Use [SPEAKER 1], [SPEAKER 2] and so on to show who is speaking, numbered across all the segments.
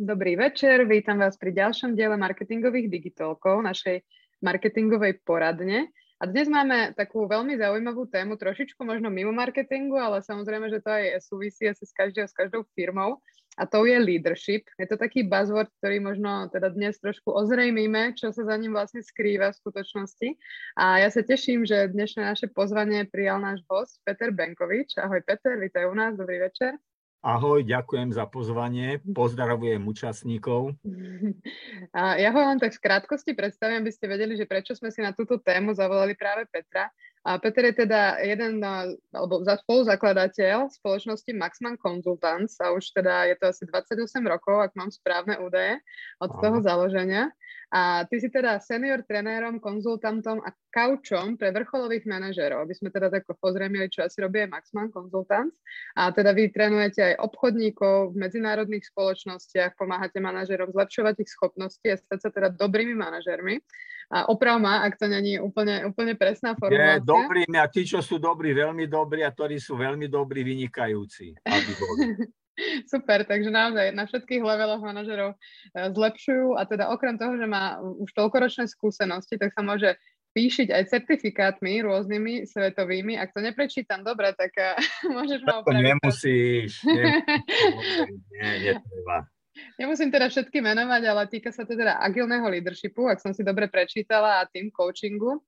[SPEAKER 1] Dobrý večer, vítam vás pri ďalšom diele marketingových digitálkov, našej marketingovej poradne. A dnes máme takú veľmi zaujímavú tému, trošičku možno mimo marketingu, ale samozrejme, že to aj súvisí asi s, každou, s každou firmou a to je leadership. Je to taký buzzword, ktorý možno teda dnes trošku ozrejmíme, čo sa za ním vlastne skrýva v skutočnosti. A ja sa teším, že dnešné naše pozvanie prijal náš host Peter Benkovič. Ahoj Peter, vítaj u nás, dobrý večer.
[SPEAKER 2] Ahoj, ďakujem za pozvanie, pozdravujem účastníkov.
[SPEAKER 1] A ja ho len tak v krátkosti predstavím, aby ste vedeli, že prečo sme si na túto tému zavolali práve Petra. A Peter je teda jeden, alebo spoluzakladateľ spoločnosti Maxman Consultants a už teda je to asi 28 rokov, ak mám správne údaje od Aha. toho založenia. A ty si teda senior trenérom, konzultantom a kaučom pre vrcholových manažerov, aby sme teda tak pozriemili, čo asi robí Maxman Consultants. A teda vy trénujete aj obchodníkov v medzinárodných spoločnostiach, pomáhate manažerom zlepšovať ich schopnosti a stať sa teda dobrými manažermi. A oprav ma, ak to není úplne, úplne presná formulácia.
[SPEAKER 2] Je dobrými a tí, čo sú dobrí, veľmi dobrí a ktorí sú veľmi dobrí, vynikajúci. Aby boli.
[SPEAKER 1] Super, takže naozaj na všetkých leveloch manažerov eh, zlepšujú a teda okrem toho, že má už toľkoročné skúsenosti, tak sa môže píšiť aj certifikátmi rôznymi svetovými. Ak to neprečítam dobre, tak uh, môžeš ma
[SPEAKER 2] opraviť. Nemusíš. Nie, netreba.
[SPEAKER 1] Nemusím teda všetky menovať, ale týka sa to teda agilného leadershipu, ak som si dobre prečítala, a tým coachingu.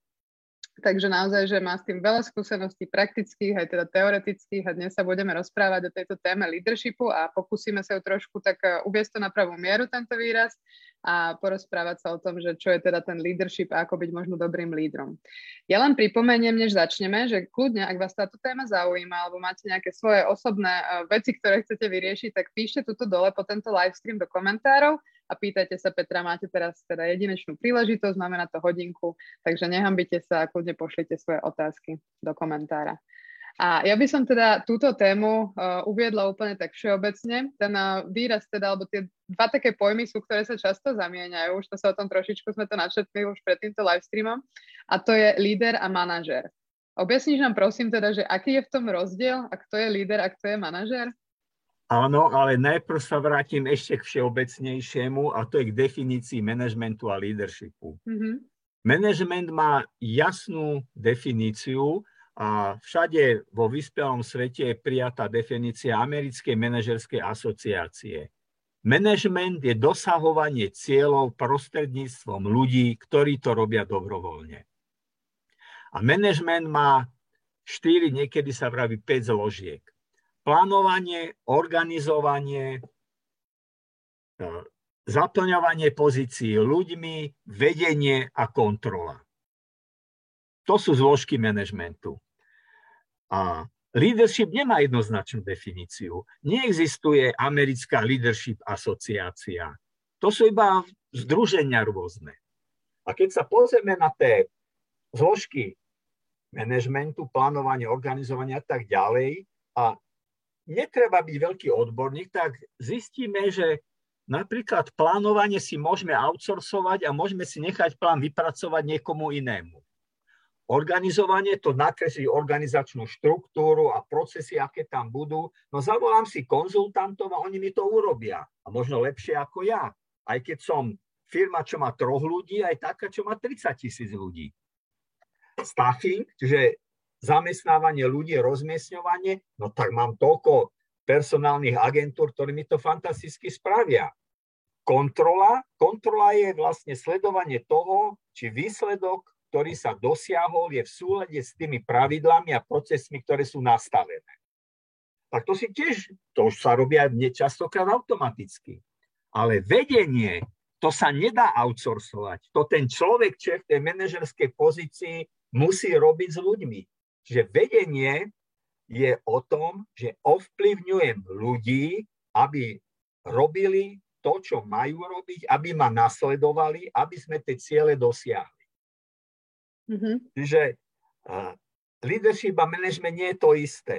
[SPEAKER 1] Takže naozaj, že má s tým veľa skúseností praktických, aj teda teoretických a dnes sa budeme rozprávať o tejto téme leadershipu a pokúsime sa ju trošku tak eh, uviesť to na pravú mieru, tento výraz a porozprávať sa o tom, že čo je teda ten leadership a ako byť možno dobrým lídrom. Ja len pripomeniem, než začneme, že kľudne, ak vás táto téma zaujíma alebo máte nejaké svoje osobné eh, veci, ktoré chcete vyriešiť, tak píšte tuto dole po tento livestream do komentárov a pýtajte sa Petra, máte teraz teda jedinečnú príležitosť, máme na to hodinku, takže nehambite sa a kľudne pošlite svoje otázky do komentára. A ja by som teda túto tému uh, uviedla úplne tak všeobecne. Ten uh, výraz teda, alebo tie dva také pojmy sú, ktoré sa často zamieňajú. Už to sa o tom trošičku sme to načetli už pred týmto livestreamom. A to je líder a manažer. Objasníš nám prosím teda, že aký je v tom rozdiel a kto je líder a kto je manažer?
[SPEAKER 2] Áno, ale najprv sa vrátim ešte k všeobecnejšiemu a to je k definícii manažmentu a leadershipu. Mm-hmm. Management má jasnú definíciu a všade vo vyspelom svete je prijatá definícia Americkej manažerskej asociácie. Management je dosahovanie cieľov prostredníctvom ľudí, ktorí to robia dobrovoľne. A management má 4, niekedy sa vraví 5 zložiek plánovanie, organizovanie, e, zaplňovanie pozícií ľuďmi, vedenie a kontrola. To sú zložky manažmentu. A leadership nemá jednoznačnú definíciu. Neexistuje americká leadership asociácia. To sú iba združenia rôzne. A keď sa pozrieme na tie zložky manažmentu, plánovanie, organizovania a tak ďalej a netreba byť veľký odborník, tak zistíme, že napríklad plánovanie si môžeme outsourcovať a môžeme si nechať plán vypracovať niekomu inému. Organizovanie to nakreslí organizačnú štruktúru a procesy, aké tam budú. No zavolám si konzultantov a oni mi to urobia. A možno lepšie ako ja. Aj keď som firma, čo má troch ľudí, aj taká, čo má 30 tisíc ľudí. Staffing, čiže zamestnávanie ľudí, rozmiestňovanie, no tak mám toľko personálnych agentúr, ktorí mi to fantasticky spravia. Kontrola, kontrola je vlastne sledovanie toho, či výsledok, ktorý sa dosiahol, je v súlade s tými pravidlami a procesmi, ktoré sú nastavené. Tak to si tiež, to už sa robia častokrát automaticky. Ale vedenie, to sa nedá outsourcovať. To ten človek, čo je v tej manažerskej pozícii, musí robiť s ľuďmi. Čiže vedenie je o tom, že ovplyvňujem ľudí, aby robili to, čo majú robiť, aby ma nasledovali, aby sme tie ciele dosiahli. Mm-hmm. Čiže uh, leadership a management nie je to isté.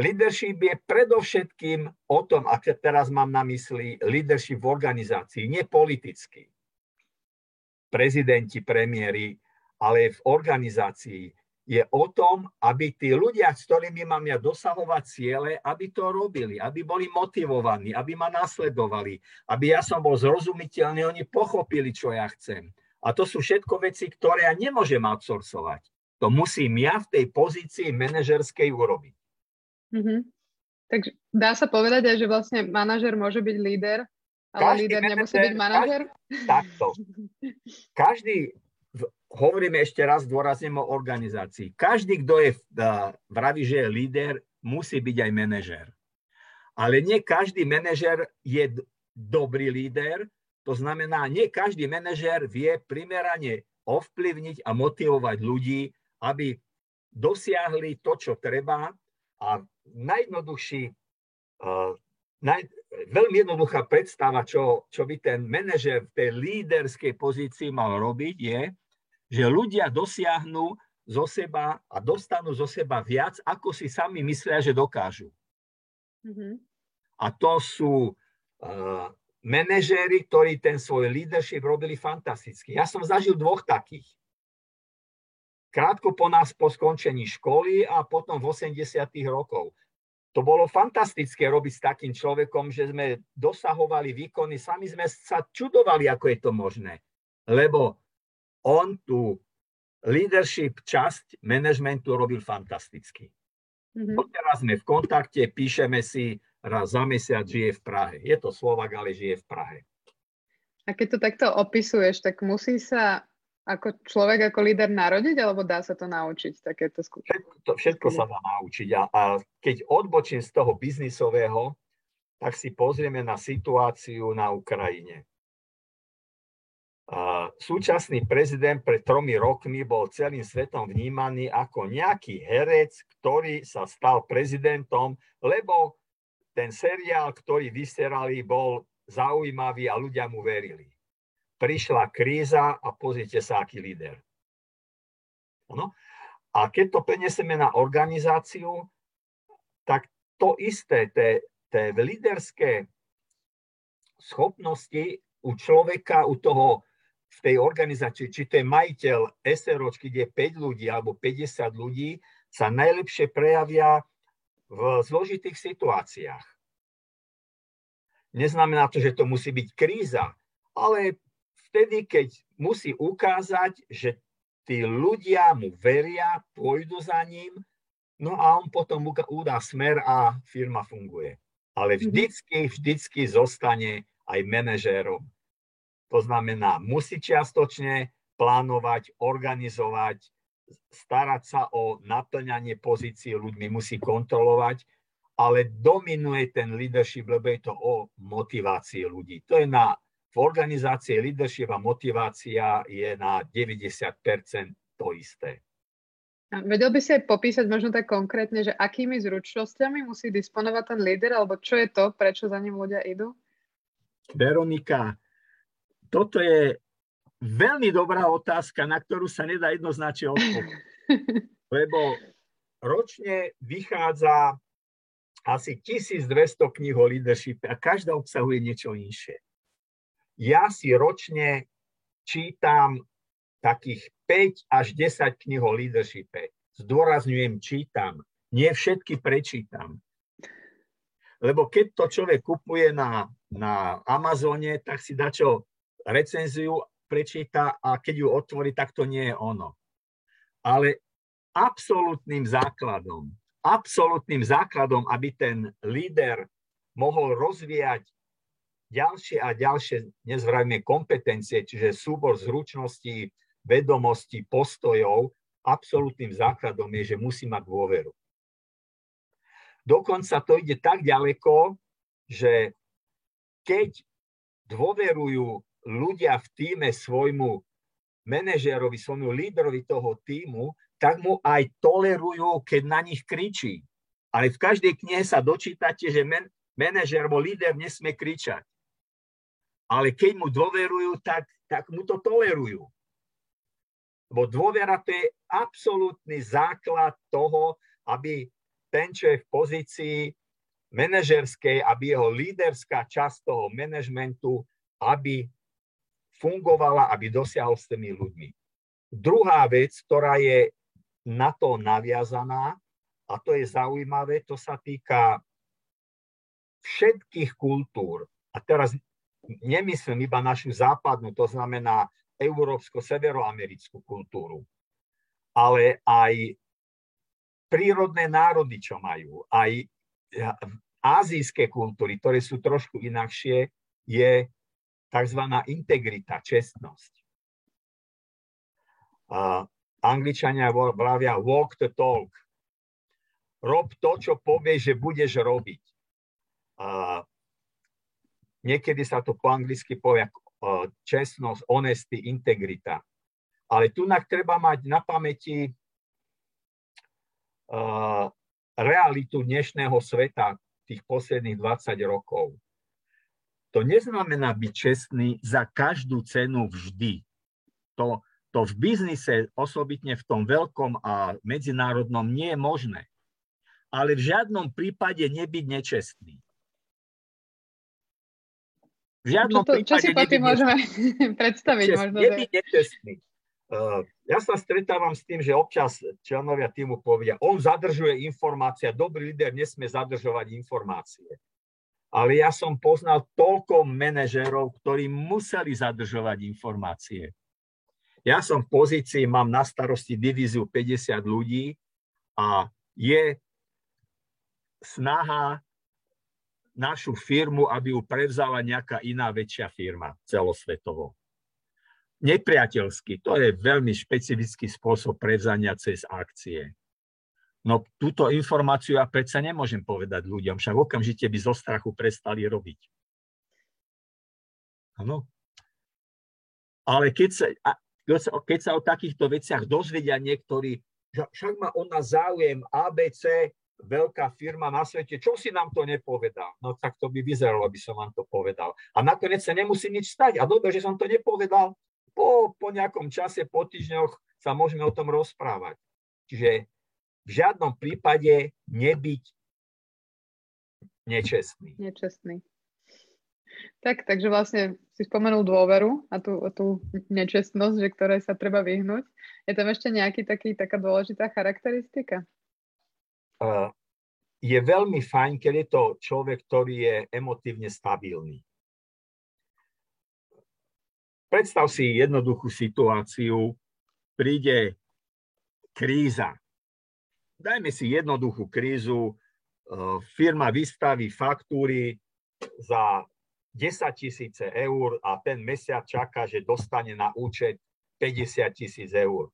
[SPEAKER 2] Leadership je predovšetkým o tom, ak teraz mám na mysli leadership v organizácii, nie politicky. Prezidenti, premiéry, ale v organizácii je o tom, aby tí ľudia, s ktorými mám ja dosahovať ciele, aby to robili, aby boli motivovaní, aby ma nasledovali, aby ja som bol zrozumiteľný, oni pochopili, čo ja chcem. A to sú všetko veci, ktoré ja nemôžem outsourcovať. To musím ja v tej pozícii manažerskej urobiť.
[SPEAKER 1] Mm-hmm. Takže dá sa povedať aj, že vlastne manažer môže byť líder, ale každý líder nemusí byť manažer?
[SPEAKER 2] Každý, takto. Každý hovoríme ešte raz dôrazne o organizácii. Každý, kto je vraví, že je líder, musí byť aj manažer. Ale nie každý manažer je dobrý líder, to znamená, nie každý manažer vie primerane ovplyvniť a motivovať ľudí, aby dosiahli to, čo treba a najjednoduchší, uh, naj, veľmi jednoduchá predstava, čo, čo by ten manažer v tej líderskej pozícii mal robiť, je, že ľudia dosiahnu zo seba a dostanú zo seba viac, ako si sami myslia, že dokážu. Mm-hmm. A to sú uh, manažéri, ktorí ten svoj leadership robili fantasticky. Ja som zažil dvoch takých. Krátko po nás po skončení školy a potom v 80. rokov. To bolo fantastické robiť s takým človekom, že sme dosahovali výkony, sami sme sa čudovali, ako je to možné. Lebo on tú leadership časť managementu robil fantasticky. Mm-hmm. Teraz sme v kontakte, píšeme si, raz za mesiac žije v Prahe. Je to Slovak, ale žije v Prahe.
[SPEAKER 1] A keď to takto opisuješ, tak musí sa ako človek, ako líder narodiť, alebo dá sa to naučiť, takéto skúšky?
[SPEAKER 2] Všetko, to, všetko sa dá naučiť. A, a keď odbočím z toho biznisového, tak si pozrieme na situáciu na Ukrajine. Súčasný prezident pred tromi rokmi bol celým svetom vnímaný ako nejaký herec, ktorý sa stal prezidentom, lebo ten seriál, ktorý vyserali, bol zaujímavý a ľudia mu verili. Prišla kríza a pozrite sa, aký líder. No. A keď to prenesieme na organizáciu, tak to isté, tie líderské schopnosti u človeka, u toho v tej organizácii, či to je majiteľ SROčky, kde je 5 ľudí alebo 50 ľudí, sa najlepšie prejavia v zložitých situáciách. Neznamená to, že to musí byť kríza, ale vtedy, keď musí ukázať, že tí ľudia mu veria, pôjdu za ním, no a on potom udá smer a firma funguje. Ale mhm. vždycky, vždycky zostane aj manažérom. To znamená, musí čiastočne plánovať, organizovať, starať sa o naplňanie pozícií ľuďmi, musí kontrolovať, ale dominuje ten leadership, lebo je to o motivácii ľudí. To je na, v organizácii leadership a motivácia je na 90% to isté.
[SPEAKER 1] A vedel by si aj popísať možno tak konkrétne, že akými zručnosťami musí disponovať ten líder, alebo čo je to, prečo za ním ľudia idú?
[SPEAKER 2] Veronika, toto je veľmi dobrá otázka, na ktorú sa nedá jednoznačne odpovedať. Lebo ročne vychádza asi 1200 kníh o leadershipe a každá obsahuje niečo inšie. Ja si ročne čítam takých 5 až 10 kníh o leadershipe. Zdôrazňujem, čítam. Nie všetky prečítam. Lebo keď to človek kupuje na, na Amazone, tak si dá čo recenziu prečíta a keď ju otvorí, tak to nie je ono. Ale absolútnym základom, absolútnym základom, aby ten líder mohol rozvíjať ďalšie a ďalšie, nezvrajme, kompetencie, čiže súbor zručností, vedomostí, postojov, absolútnym základom je, že musí mať dôveru. Dokonca to ide tak ďaleko, že keď dôverujú ľudia v týme svojmu manažérovi, svojmu lídrovi toho týmu, tak mu aj tolerujú, keď na nich kričí. Ale v každej knihe sa dočítate, že men, manažer alebo líder nesmie kričať. Ale keď mu dôverujú, tak, tak mu to tolerujú. Lebo dôvera to je absolútny základ toho, aby ten, čo je v pozícii manažerskej, aby jeho líderská časť toho manažmentu, aby fungovala, aby dosiahol s tými ľuďmi. Druhá vec, ktorá je na to naviazaná a to je zaujímavé, to sa týka všetkých kultúr. A teraz nemyslím iba našu západnú, to znamená európsko-severoamerickú kultúru, ale aj prírodné národy, čo majú, aj azijské kultúry, ktoré sú trošku inakšie, je tzv. integrita, čestnosť. A Angličania vravia walk the talk. Rob to, čo povieš, že budeš robiť. A niekedy sa to po anglicky povie čestnosť, honesty, integrita. Ale tu treba mať na pamäti uh, realitu dnešného sveta tých posledných 20 rokov. To neznamená byť čestný za každú cenu vždy. To, to v biznise, osobitne v tom veľkom a medzinárodnom, nie je možné. Ale v žiadnom prípade nebyť nečestný.
[SPEAKER 1] V žiadnom čo, to, čo si po tým môžeme predstaviť? Čest, možno,
[SPEAKER 2] nebyť nečestný. Uh, ja sa stretávam s tým, že občas členovia týmu povedia, on zadržuje informácie, dobrý líder nesmie zadržovať informácie. Ale ja som poznal toľko manažérov, ktorí museli zadržovať informácie ja som v pozícii, mám na starosti divíziu 50 ľudí a je snaha našu firmu, aby ju prevzala nejaká iná väčšia firma celosvetovo. Nepriateľský, to je veľmi špecifický spôsob prevzania cez akcie. No túto informáciu ja predsa nemôžem povedať ľuďom, však okamžite by zo strachu prestali robiť. Áno. Ale keď sa, keď sa o takýchto veciach dozvedia niektorí, že však má o nás záujem ABC, veľká firma na svete, čo si nám to nepovedal? No tak to by vyzeralo, aby som vám to povedal. A nakoniec sa nemusí nič stať. A dobre, že som to nepovedal, po, po nejakom čase, po týždňoch sa môžeme o tom rozprávať. Čiže v žiadnom prípade nebyť nečestný.
[SPEAKER 1] Nečestný. Tak, takže vlastne si spomenul dôveru a tú, tú nečestnosť, že ktorej sa treba vyhnúť. Je tam ešte nejaký taký, taká dôležitá charakteristika?
[SPEAKER 2] Uh, je veľmi fajn, keď je to človek, ktorý je emotívne stabilný. Predstav si jednoduchú situáciu, príde kríza. Dajme si jednoduchú krízu, firma vystaví faktúry za 10 tisíce eur a ten mesiac čaká, že dostane na účet 50 tisíc eur.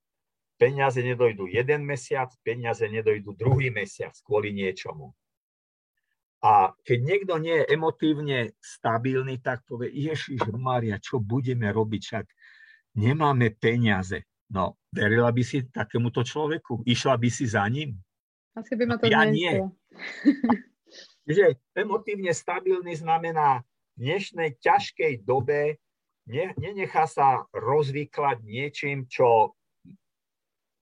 [SPEAKER 2] Peniaze nedojdú jeden mesiac, peniaze nedojdú druhý mesiac kvôli niečomu. A keď niekto nie je emotívne stabilný, tak povie, Ježiš Maria, čo budeme robiť, však nemáme peniaze. No, verila by si takémuto človeku? Išla by si za ním?
[SPEAKER 1] Asi by ma to ja nie.
[SPEAKER 2] Čiže emotívne stabilný znamená, dnešnej ťažkej dobe ne, nenechá sa rozvyklať niečím, čo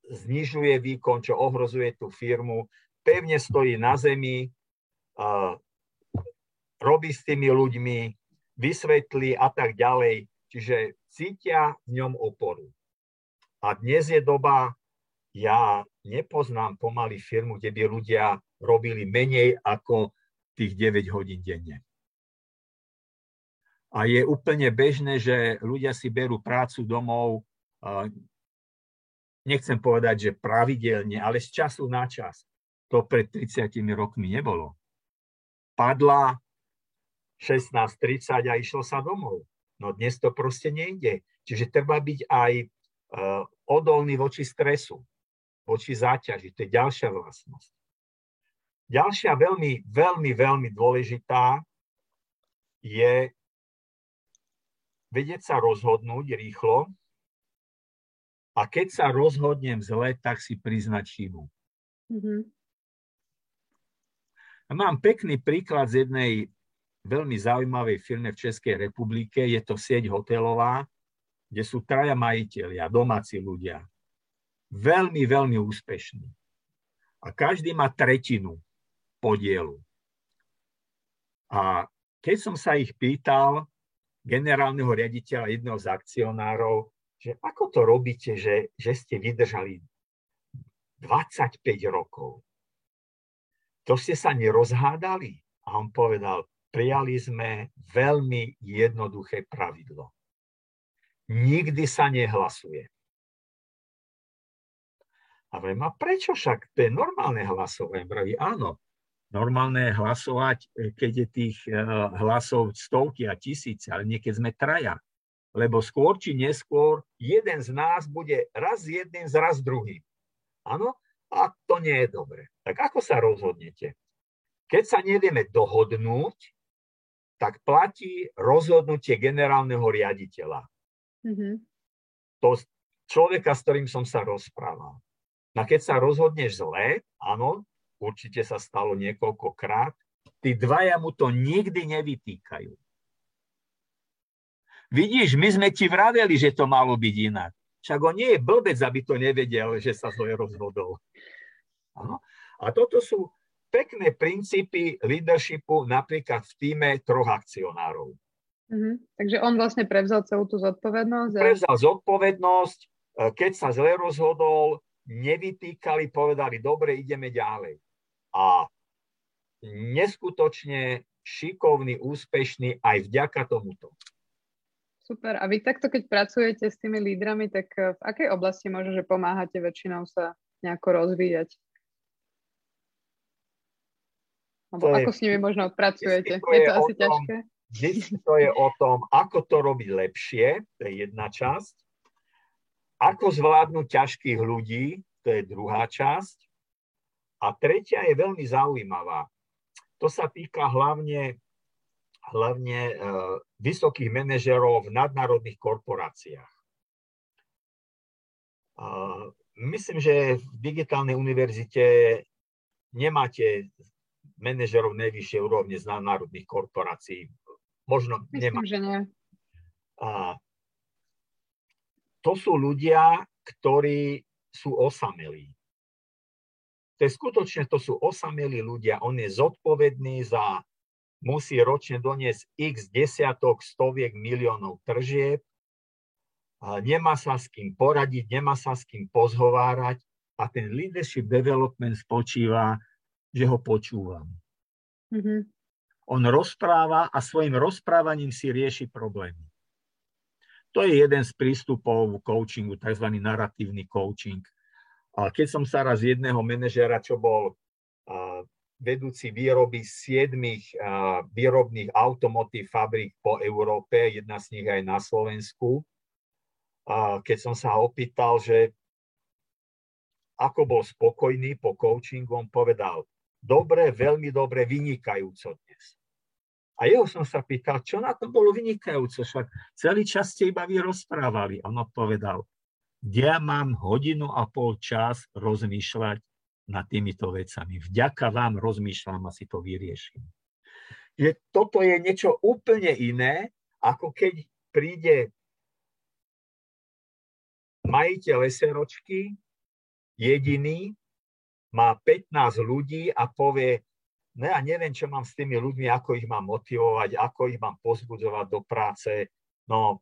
[SPEAKER 2] znižuje výkon, čo ohrozuje tú firmu, pevne stojí na zemi, uh, robí s tými ľuďmi, vysvetlí a tak ďalej. Čiže cítia v ňom oporu. A dnes je doba, ja nepoznám pomaly firmu, kde by ľudia robili menej ako tých 9 hodín denne. A je úplne bežné, že ľudia si berú prácu domov, nechcem povedať, že pravidelne, ale z času na čas. To pred 30 rokmi nebolo. Padla 16.30 a išlo sa domov. No dnes to proste nejde. Čiže treba byť aj odolný voči stresu, voči záťaži. To je ďalšia vlastnosť. Ďalšia veľmi, veľmi, veľmi dôležitá je vedieť sa rozhodnúť rýchlo a keď sa rozhodnem zle, tak si priznať chybu. Mm-hmm. Mám pekný príklad z jednej veľmi zaujímavej firme v Českej republike. Je to sieť hotelová, kde sú traja majiteľia, domáci ľudia. Veľmi, veľmi úspešní. A každý má tretinu podielu. A keď som sa ich pýtal, generálneho riaditeľa jedného z akcionárov, že ako to robíte, že, že ste vydržali 25 rokov. To ste sa nerozhádali? A on povedal, prijali sme veľmi jednoduché pravidlo. Nikdy sa nehlasuje. A viem, a prečo však? To je normálne hlasovanie. Vraví, áno, normálne hlasovať, keď je tých eh, hlasov stovky a tisíce, ale niekedy sme traja. Lebo skôr či neskôr jeden z nás bude raz jedným, raz druhým. Áno? A to nie je dobre. Tak ako sa rozhodnete? Keď sa nevieme dohodnúť, tak platí rozhodnutie generálneho riaditeľa. Mm-hmm. To človeka, s ktorým som sa rozprával. No keď sa rozhodneš zle, áno, určite sa stalo niekoľkokrát, tí dvaja mu to nikdy nevytýkajú. Vidíš, my sme ti vraveli, že to malo byť inak. Však on nie je blbec, aby to nevedel, že sa zle rozhodol. Ano? A toto sú pekné princípy leadershipu napríklad v týme troch akcionárov.
[SPEAKER 1] Mm-hmm. Takže on vlastne prevzal celú tú zodpovednosť? A...
[SPEAKER 2] Prevzal zodpovednosť, e, keď sa zle rozhodol, nevytýkali, povedali, dobre, ideme ďalej. A neskutočne šikovný, úspešný aj vďaka tomuto.
[SPEAKER 1] Super. A vy takto, keď pracujete s tými lídrami, tak e, v akej oblasti možno, že pomáhate väčšinou sa nejako rozvíjať? Alebo ako je, s nimi možno pracujete? Je, je to asi tom, ťažké?
[SPEAKER 2] Vždy to je o tom, ako to robiť lepšie, to je jedna časť. Ako zvládnuť ťažkých ľudí, to je druhá časť. A tretia je veľmi zaujímavá. To sa týka hlavne, hlavne e, vysokých manažerov v nadnárodných korporáciách. E, myslím, že v digitálnej univerzite nemáte manažerov najvyššej úrovne z národných korporácií. Možno
[SPEAKER 1] Myslím, nemá. že nie.
[SPEAKER 2] A to sú ľudia, ktorí sú osamelí. To je skutočne, to sú osamelí ľudia. On je zodpovedný za, musí ročne doniesť x desiatok, stoviek miliónov tržieb, nemá sa s kým poradiť, nemá sa s kým pozhovárať a ten leadership development spočíva že ho počúvam. Mm-hmm. On rozpráva a svojim rozprávaním si rieši problémy. To je jeden z prístupov coachingu, tzv. narratívny coaching. Keď som sa raz jedného manažera, čo bol vedúci výroby siedmých výrobných automotív fabrík po Európe, jedna z nich aj na Slovensku, keď som sa opýtal, že ako bol spokojný po coachingu, on povedal, dobre, veľmi dobre, vynikajúco. A jeho som sa pýtal, čo na to bolo vynikajúco, však celý čas ste iba vy rozprávali. On odpovedal, ja mám hodinu a pol čas rozmýšľať nad týmito vecami. Vďaka vám rozmýšľam a si to vyrieším. Že toto je niečo úplne iné, ako keď príde majiteľ leseročky, jediný, má 15 ľudí a povie, no ja neviem, čo mám s tými ľuďmi, ako ich mám motivovať, ako ich mám pozbudzovať do práce. No,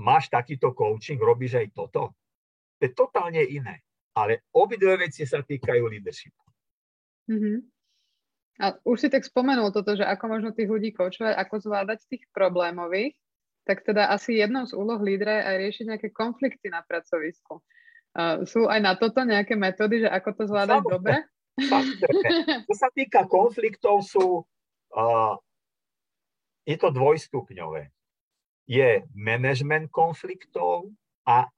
[SPEAKER 2] máš takýto coaching, robíš aj toto? To je totálne iné. Ale obidve veci sa týkajú leadershipu.
[SPEAKER 1] Mm-hmm. A už si tak spomenul toto, že ako možno tých ľudí koučovať, ako zvládať tých problémových, tak teda asi jednou z úloh lídra je aj riešiť nejaké konflikty na pracovisku. Uh, sú aj na toto nejaké metódy, že ako to zvládať Samozrejme. dobre?
[SPEAKER 2] Čo sa týka konfliktov, sú, uh, je to dvojstupňové. Je management konfliktov a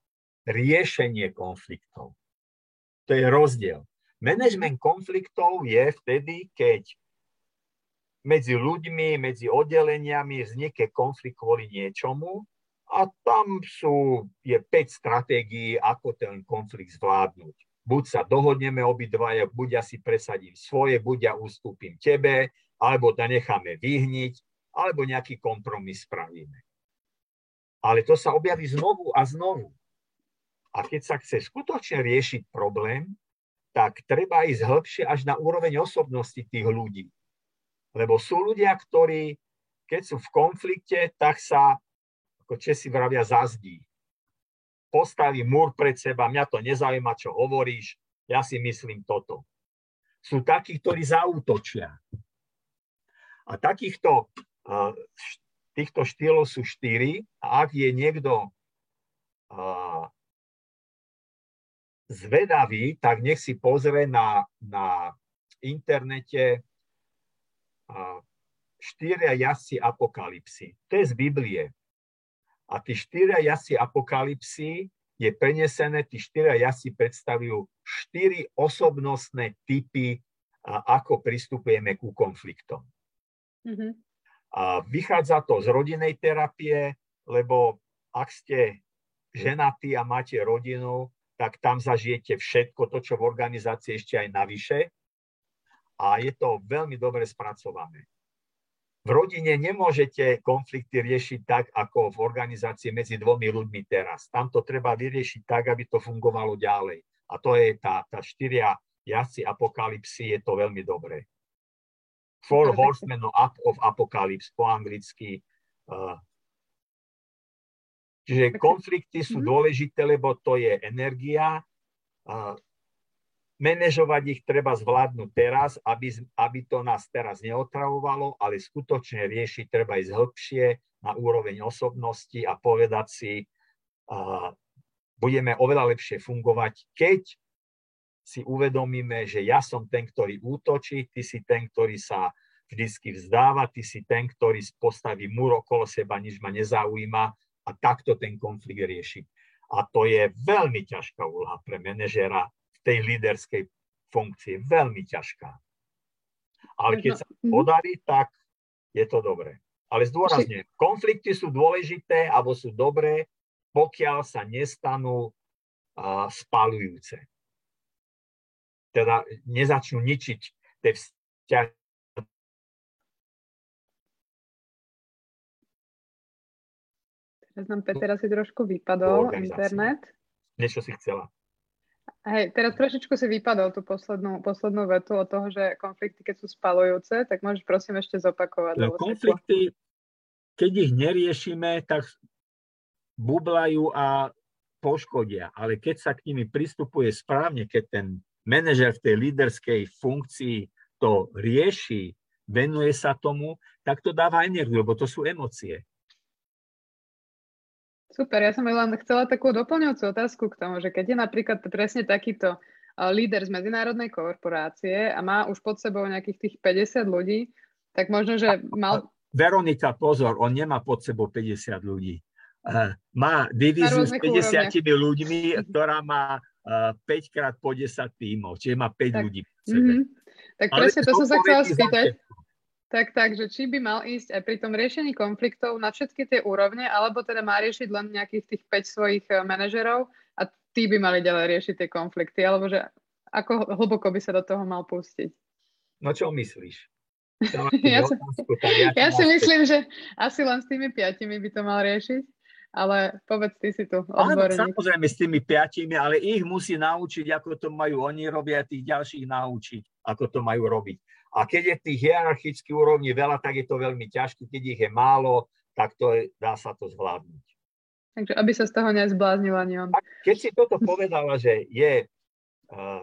[SPEAKER 2] riešenie konfliktov. To je rozdiel. Management konfliktov je vtedy, keď medzi ľuďmi, medzi oddeleniami vznikne konflikt kvôli niečomu a tam sú, je 5 stratégií, ako ten konflikt zvládnuť. Buď sa dohodneme obidvaja, buď ja si presadím svoje, buď ja ustúpim tebe, alebo to necháme vyhniť, alebo nejaký kompromis spravíme. Ale to sa objaví znovu a znovu. A keď sa chce skutočne riešiť problém, tak treba ísť hĺbšie až na úroveň osobnosti tých ľudí. Lebo sú ľudia, ktorí, keď sú v konflikte, tak sa ako Česi vravia, zazdí. Postaví múr pred seba, mňa to nezaujíma, čo hovoríš, ja si myslím toto. Sú takí, ktorí zautočia. A takýchto týchto štýlov sú štyri a ak je niekto zvedavý, tak nech si pozrie na, na internete štyria jazdci apokalipsy. To je z Biblie. A tí štyria jazdci apokalipsy je prenesené, tí štyria jazdci predstavujú štyri osobnostné typy, ako pristupujeme ku konfliktom. Mm-hmm. A vychádza to z rodinej terapie, lebo ak ste ženatí a máte rodinu, tak tam zažijete všetko to, čo v organizácii ešte aj navyše. A je to veľmi dobre spracované. V rodine nemôžete konflikty riešiť tak, ako v organizácii medzi dvomi ľuďmi teraz. Tam to treba vyriešiť tak, aby to fungovalo ďalej. A to je tá, tá štyria jazdci apokalipsy, je to veľmi dobré. Four Horsemen of Apocalypse po anglicky. Uh, čiže konflikty sú mhm. dôležité, lebo to je energia. Menežovať ich treba zvládnuť teraz, aby, aby to nás teraz neotravovalo, ale skutočne riešiť treba ísť hĺbšie na úroveň osobnosti a povedať si, uh, budeme oveľa lepšie fungovať, keď si uvedomíme, že ja som ten, ktorý útočí, ty si ten, ktorý sa vždycky vzdáva, ty si ten, ktorý postaví múr okolo seba, nič ma nezaujíma a takto ten konflikt riešiť. A to je veľmi ťažká úloha pre manažera tej líderskej funkcii. Veľmi ťažká. Ale keď sa mhm. podarí, tak je to dobré. Ale zdôrazňujem, konflikty sú dôležité alebo sú dobré, pokiaľ sa nestanú uh, spalujúce teda nezačnú ničiť tie vzťahy.
[SPEAKER 1] Teraz nám Peter asi trošku vypadol internet.
[SPEAKER 2] Niečo si chcela.
[SPEAKER 1] Hej, teraz trošičku si vypadol tú poslednú, poslednú vetu o toho, že konflikty, keď sú spalujúce, tak môžeš prosím ešte zopakovať.
[SPEAKER 2] No, konflikty, keď ich neriešime, tak bublajú a poškodia. Ale keď sa k nimi pristupuje správne, keď ten manažer v tej líderskej funkcii to rieši, venuje sa tomu, tak to dáva energiu, lebo to sú emócie.
[SPEAKER 1] Super, ja som len chcela takú doplňujúcu otázku k tomu, že keď je napríklad presne takýto líder z medzinárodnej korporácie a má už pod sebou nejakých tých 50 ľudí, tak možno, že mal...
[SPEAKER 2] Veronika, pozor, on nemá pod sebou 50 ľudí. Má divíziu s 50 úrovniach. ľuďmi, ktorá má 5 krát po 10 tímov, čiže má 5 tak, ľudí. Mm-hmm.
[SPEAKER 1] Tak presne to som sa chcela spýtať. Tak, tak, že či by mal ísť aj pri tom riešení konfliktov na všetky tie úrovne, alebo teda má riešiť len nejakých tých 5 svojich eh, manažerov a tí by mali ďalej riešiť tie konflikty, alebo že ako hlboko by sa do toho mal pustiť?
[SPEAKER 2] No čo myslíš?
[SPEAKER 1] ja, si, ja si myslím, že asi len s tými piatimi by to mal riešiť ale povedz ty si tu odborník.
[SPEAKER 2] samozrejme s tými piatimi, ale ich musí naučiť, ako to majú oni robia, tých ďalších naučiť, ako to majú robiť. A keď je tých hierarchických úrovní veľa, tak je to veľmi ťažké. Keď ich je málo, tak to je, dá sa to zvládnuť.
[SPEAKER 1] Takže aby sa z toho nezbláznil ani on.
[SPEAKER 2] keď si toto povedala, že je, uh,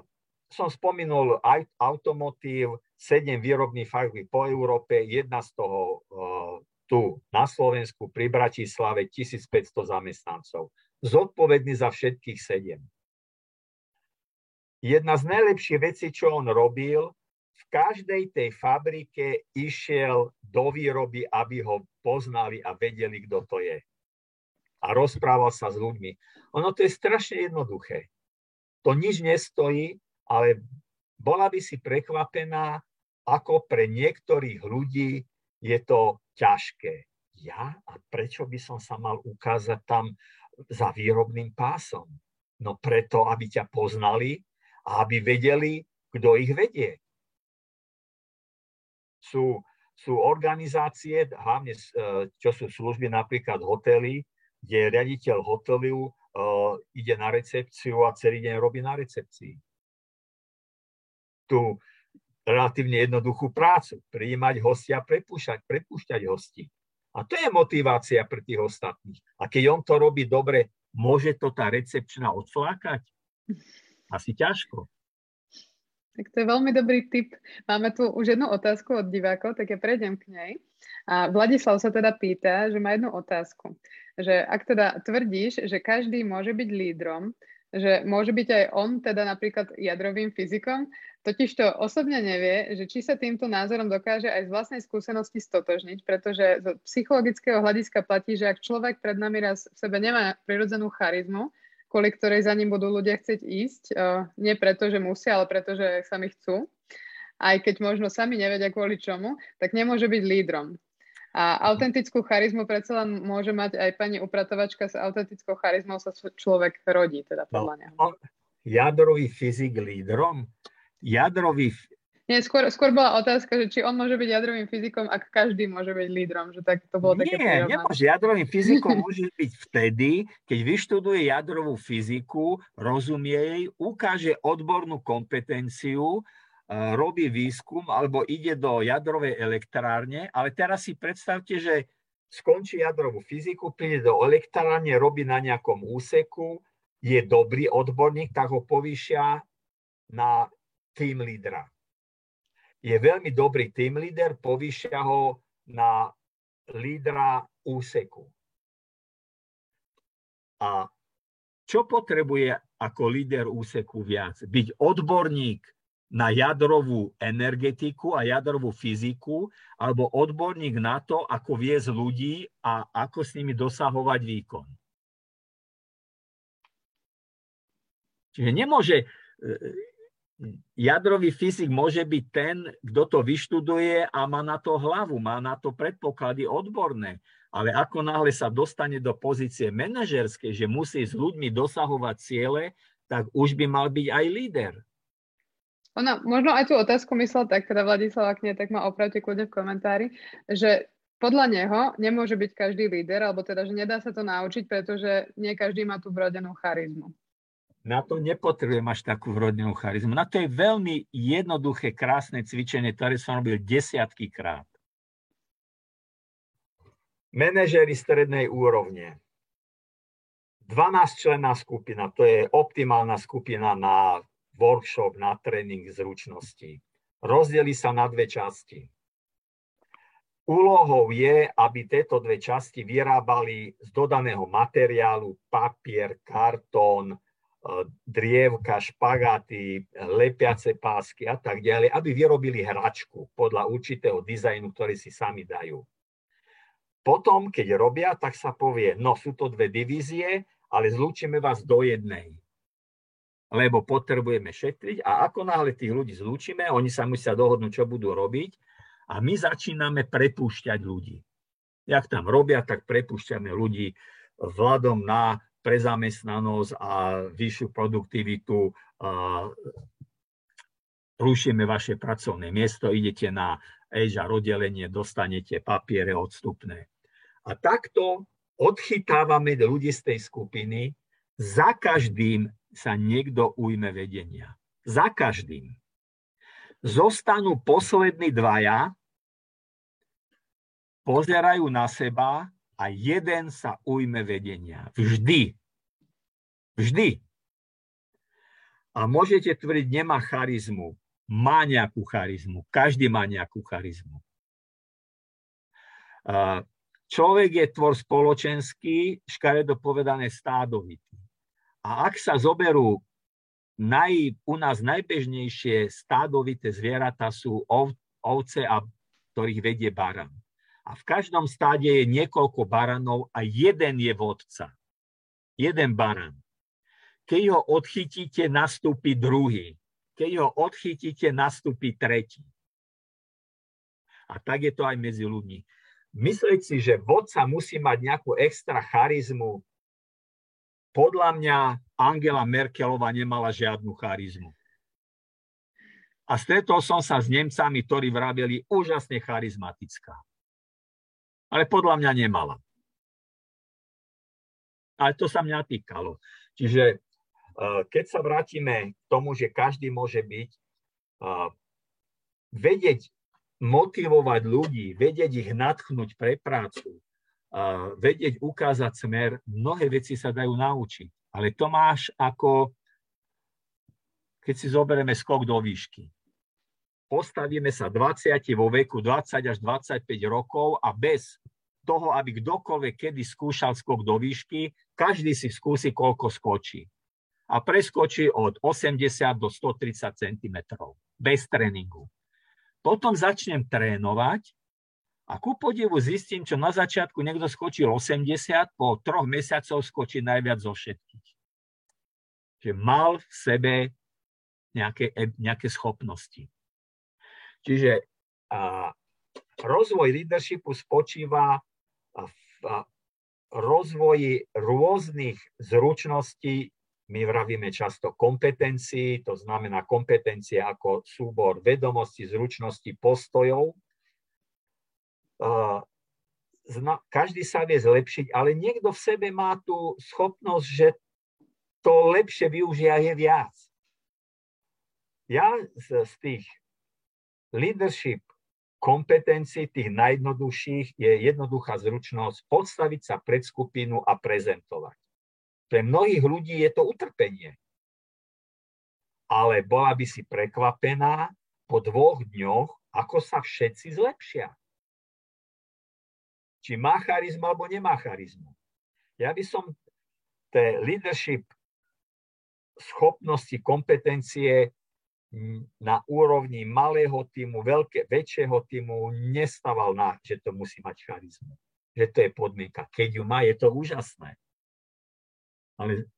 [SPEAKER 2] som spomenul automotív, sedem výrobných fabrik po Európe, jedna z toho uh, tu na Slovensku pri Bratislave 1500 zamestnancov. Zodpovedný za všetkých sedem. Jedna z najlepších vecí, čo on robil, v každej tej fabrike išiel do výroby, aby ho poznali a vedeli, kto to je. A rozprával sa s ľuďmi. Ono to je strašne jednoduché. To nič nestojí, ale bola by si prekvapená, ako pre niektorých ľudí je to ťažké. Ja? A prečo by som sa mal ukázať tam za výrobným pásom? No preto, aby ťa poznali a aby vedeli, kto ich vedie. Sú, sú organizácie, hlavne e, čo sú služby, napríklad hotely, kde riaditeľ hotelu uh, ide na recepciu a celý deň robí na recepcii. Tu relatívne jednoduchú prácu. Prijímať hostia, prepúšťať, prepúšťať hosti. A to je motivácia pre tých ostatných. A keď on to robí dobre, môže to tá recepčná odflákať? Asi ťažko.
[SPEAKER 1] Tak to je veľmi dobrý tip. Máme tu už jednu otázku od divákov, tak ja prejdem k nej. A Vladislav sa teda pýta, že má jednu otázku. Že ak teda tvrdíš, že každý môže byť lídrom, že môže byť aj on teda napríklad jadrovým fyzikom, totiž to osobne nevie, že či sa týmto názorom dokáže aj z vlastnej skúsenosti stotožniť, pretože z psychologického hľadiska platí, že ak človek pred nami raz v sebe nemá prirodzenú charizmu, kvôli ktorej za ním budú ľudia chcieť ísť. Nie preto, že musia, ale preto, že sami chcú. Aj keď možno sami nevedia kvôli čomu, tak nemôže byť lídrom. A autentickú charizmu predsa len môže mať aj pani upratovačka s autentickou charizmou sa človek rodí, teda podľa no, neho.
[SPEAKER 2] Jadrový fyzik lídrom? Jadrový
[SPEAKER 1] nie, skôr, skôr bola otázka, že či on môže byť jadrovým fyzikom, ak každý môže byť lídrom. Že tak to bolo
[SPEAKER 2] Nie, také nemôže. Jadrovým fyzikom môže byť vtedy, keď vyštuduje jadrovú fyziku, rozumie jej, ukáže odbornú kompetenciu, e, robí výskum alebo ide do jadrovej elektrárne, ale teraz si predstavte, že skončí jadrovú fyziku, príde do elektrárne, robí na nejakom úseku, je dobrý odborník, tak ho povýšia na tým lídra je veľmi dobrý team leader, povýšia ho na lídra úseku. A čo potrebuje ako líder úseku viac? Byť odborník na jadrovú energetiku a jadrovú fyziku, alebo odborník na to, ako viesť ľudí a ako s nimi dosahovať výkon. Čiže nemôže, jadrový fyzik môže byť ten, kto to vyštuduje a má na to hlavu, má na to predpoklady odborné. Ale ako náhle sa dostane do pozície manažerskej, že musí s ľuďmi dosahovať ciele, tak už by mal byť aj líder.
[SPEAKER 1] Ona možno aj tú otázku myslela tak, teda Vladislav, ak nie, tak ma opravte kľudne v komentári, že podľa neho nemôže byť každý líder, alebo teda, že nedá sa to naučiť, pretože nie každý má tú vrodenú charizmu.
[SPEAKER 2] Na to nepotrebujem až takú vrodnenú charizmu. Na to je veľmi jednoduché, krásne cvičenie, ktoré som robil desiatky krát. Menežery strednej úrovne. 12 členná skupina, to je optimálna skupina na workshop, na tréning zručností. Rozdeli sa na dve časti. Úlohou je, aby tieto dve časti vyrábali z dodaného materiálu papier, kartón, drievka, špagaty, lepiace pásky a tak ďalej, aby vyrobili hračku podľa určitého dizajnu, ktorý si sami dajú. Potom, keď robia, tak sa povie, no sú to dve divízie, ale zlúčime vás do jednej. Lebo potrebujeme šetriť a ako náhle tých ľudí zlúčime, oni sa musia dohodnúť, čo budú robiť a my začíname prepúšťať ľudí. Jak tam robia, tak prepúšťame ľudí vzhľadom na prezamestnanosť a vyššiu produktivitu, rušíme vaše pracovné miesto, idete na HR oddelenie, dostanete papiere odstupné. A takto odchytávame ľudí z tej skupiny, za každým sa niekto ujme vedenia. Za každým. Zostanú poslední dvaja, pozerajú na seba a jeden sa ujme vedenia. Vždy. Vždy. A môžete tvrdiť, nemá charizmu. Má nejakú charizmu. Každý má nejakú charizmu. Človek je tvor spoločenský, škaredo povedané stádovitý. A ak sa zoberú naj, u nás najbežnejšie stádovité zvieratá sú ov, ovce, a ktorých vedie baran. A v každom stáde je niekoľko baranov a jeden je vodca. Jeden baran. Keď ho odchytíte, nastúpi druhý. Keď ho odchytíte, nastúpi tretí. A tak je to aj medzi ľuďmi. Myslieť si, že vodca musí mať nejakú extra charizmu, podľa mňa Angela Merkelová nemala žiadnu charizmu. A stretol som sa s Nemcami, ktorí vraveli úžasne charizmatická ale podľa mňa nemala. Ale to sa mňa týkalo. Čiže e, keď sa vrátime k tomu, že každý môže byť, e, vedieť motivovať ľudí, vedieť ich natchnúť pre prácu, vedieť ukázať smer, mnohé veci sa dajú naučiť. Ale to máš ako, keď si zoberieme skok do výšky. Postavíme sa 20 vo veku 20 až 25 rokov a bez toho, aby kdokoľvek kedy skúšal skok do výšky, každý si skúsi, koľko skočí. A preskočí od 80 do 130 cm bez tréningu. Potom začnem trénovať a ku podivu zistím, čo na začiatku niekto skočil 80, po troch mesiacoch skočí najviac zo všetkých. Že mal v sebe nejaké, nejaké schopnosti. Čiže a, rozvoj leadershipu spočíva v rozvoji rôznych zručností, my vravíme často kompetencií, to znamená kompetencie ako súbor vedomostí, zručností, postojov, každý sa vie zlepšiť, ale niekto v sebe má tú schopnosť, že to lepšie využia je viac. Ja z, z tých leadership kompetencií, tých najjednoduchších, je jednoduchá zručnosť postaviť sa pred skupinu a prezentovať. Pre mnohých ľudí je to utrpenie. Ale bola by si prekvapená po dvoch dňoch, ako sa všetci zlepšia či má charizmu alebo nemá charizmu. Ja by som tie leadership schopnosti, kompetencie na úrovni malého týmu, veľké, väčšieho týmu nestával na, že to musí mať charizmu. Že to je podmienka. Keď ju má, je to úžasné. Ale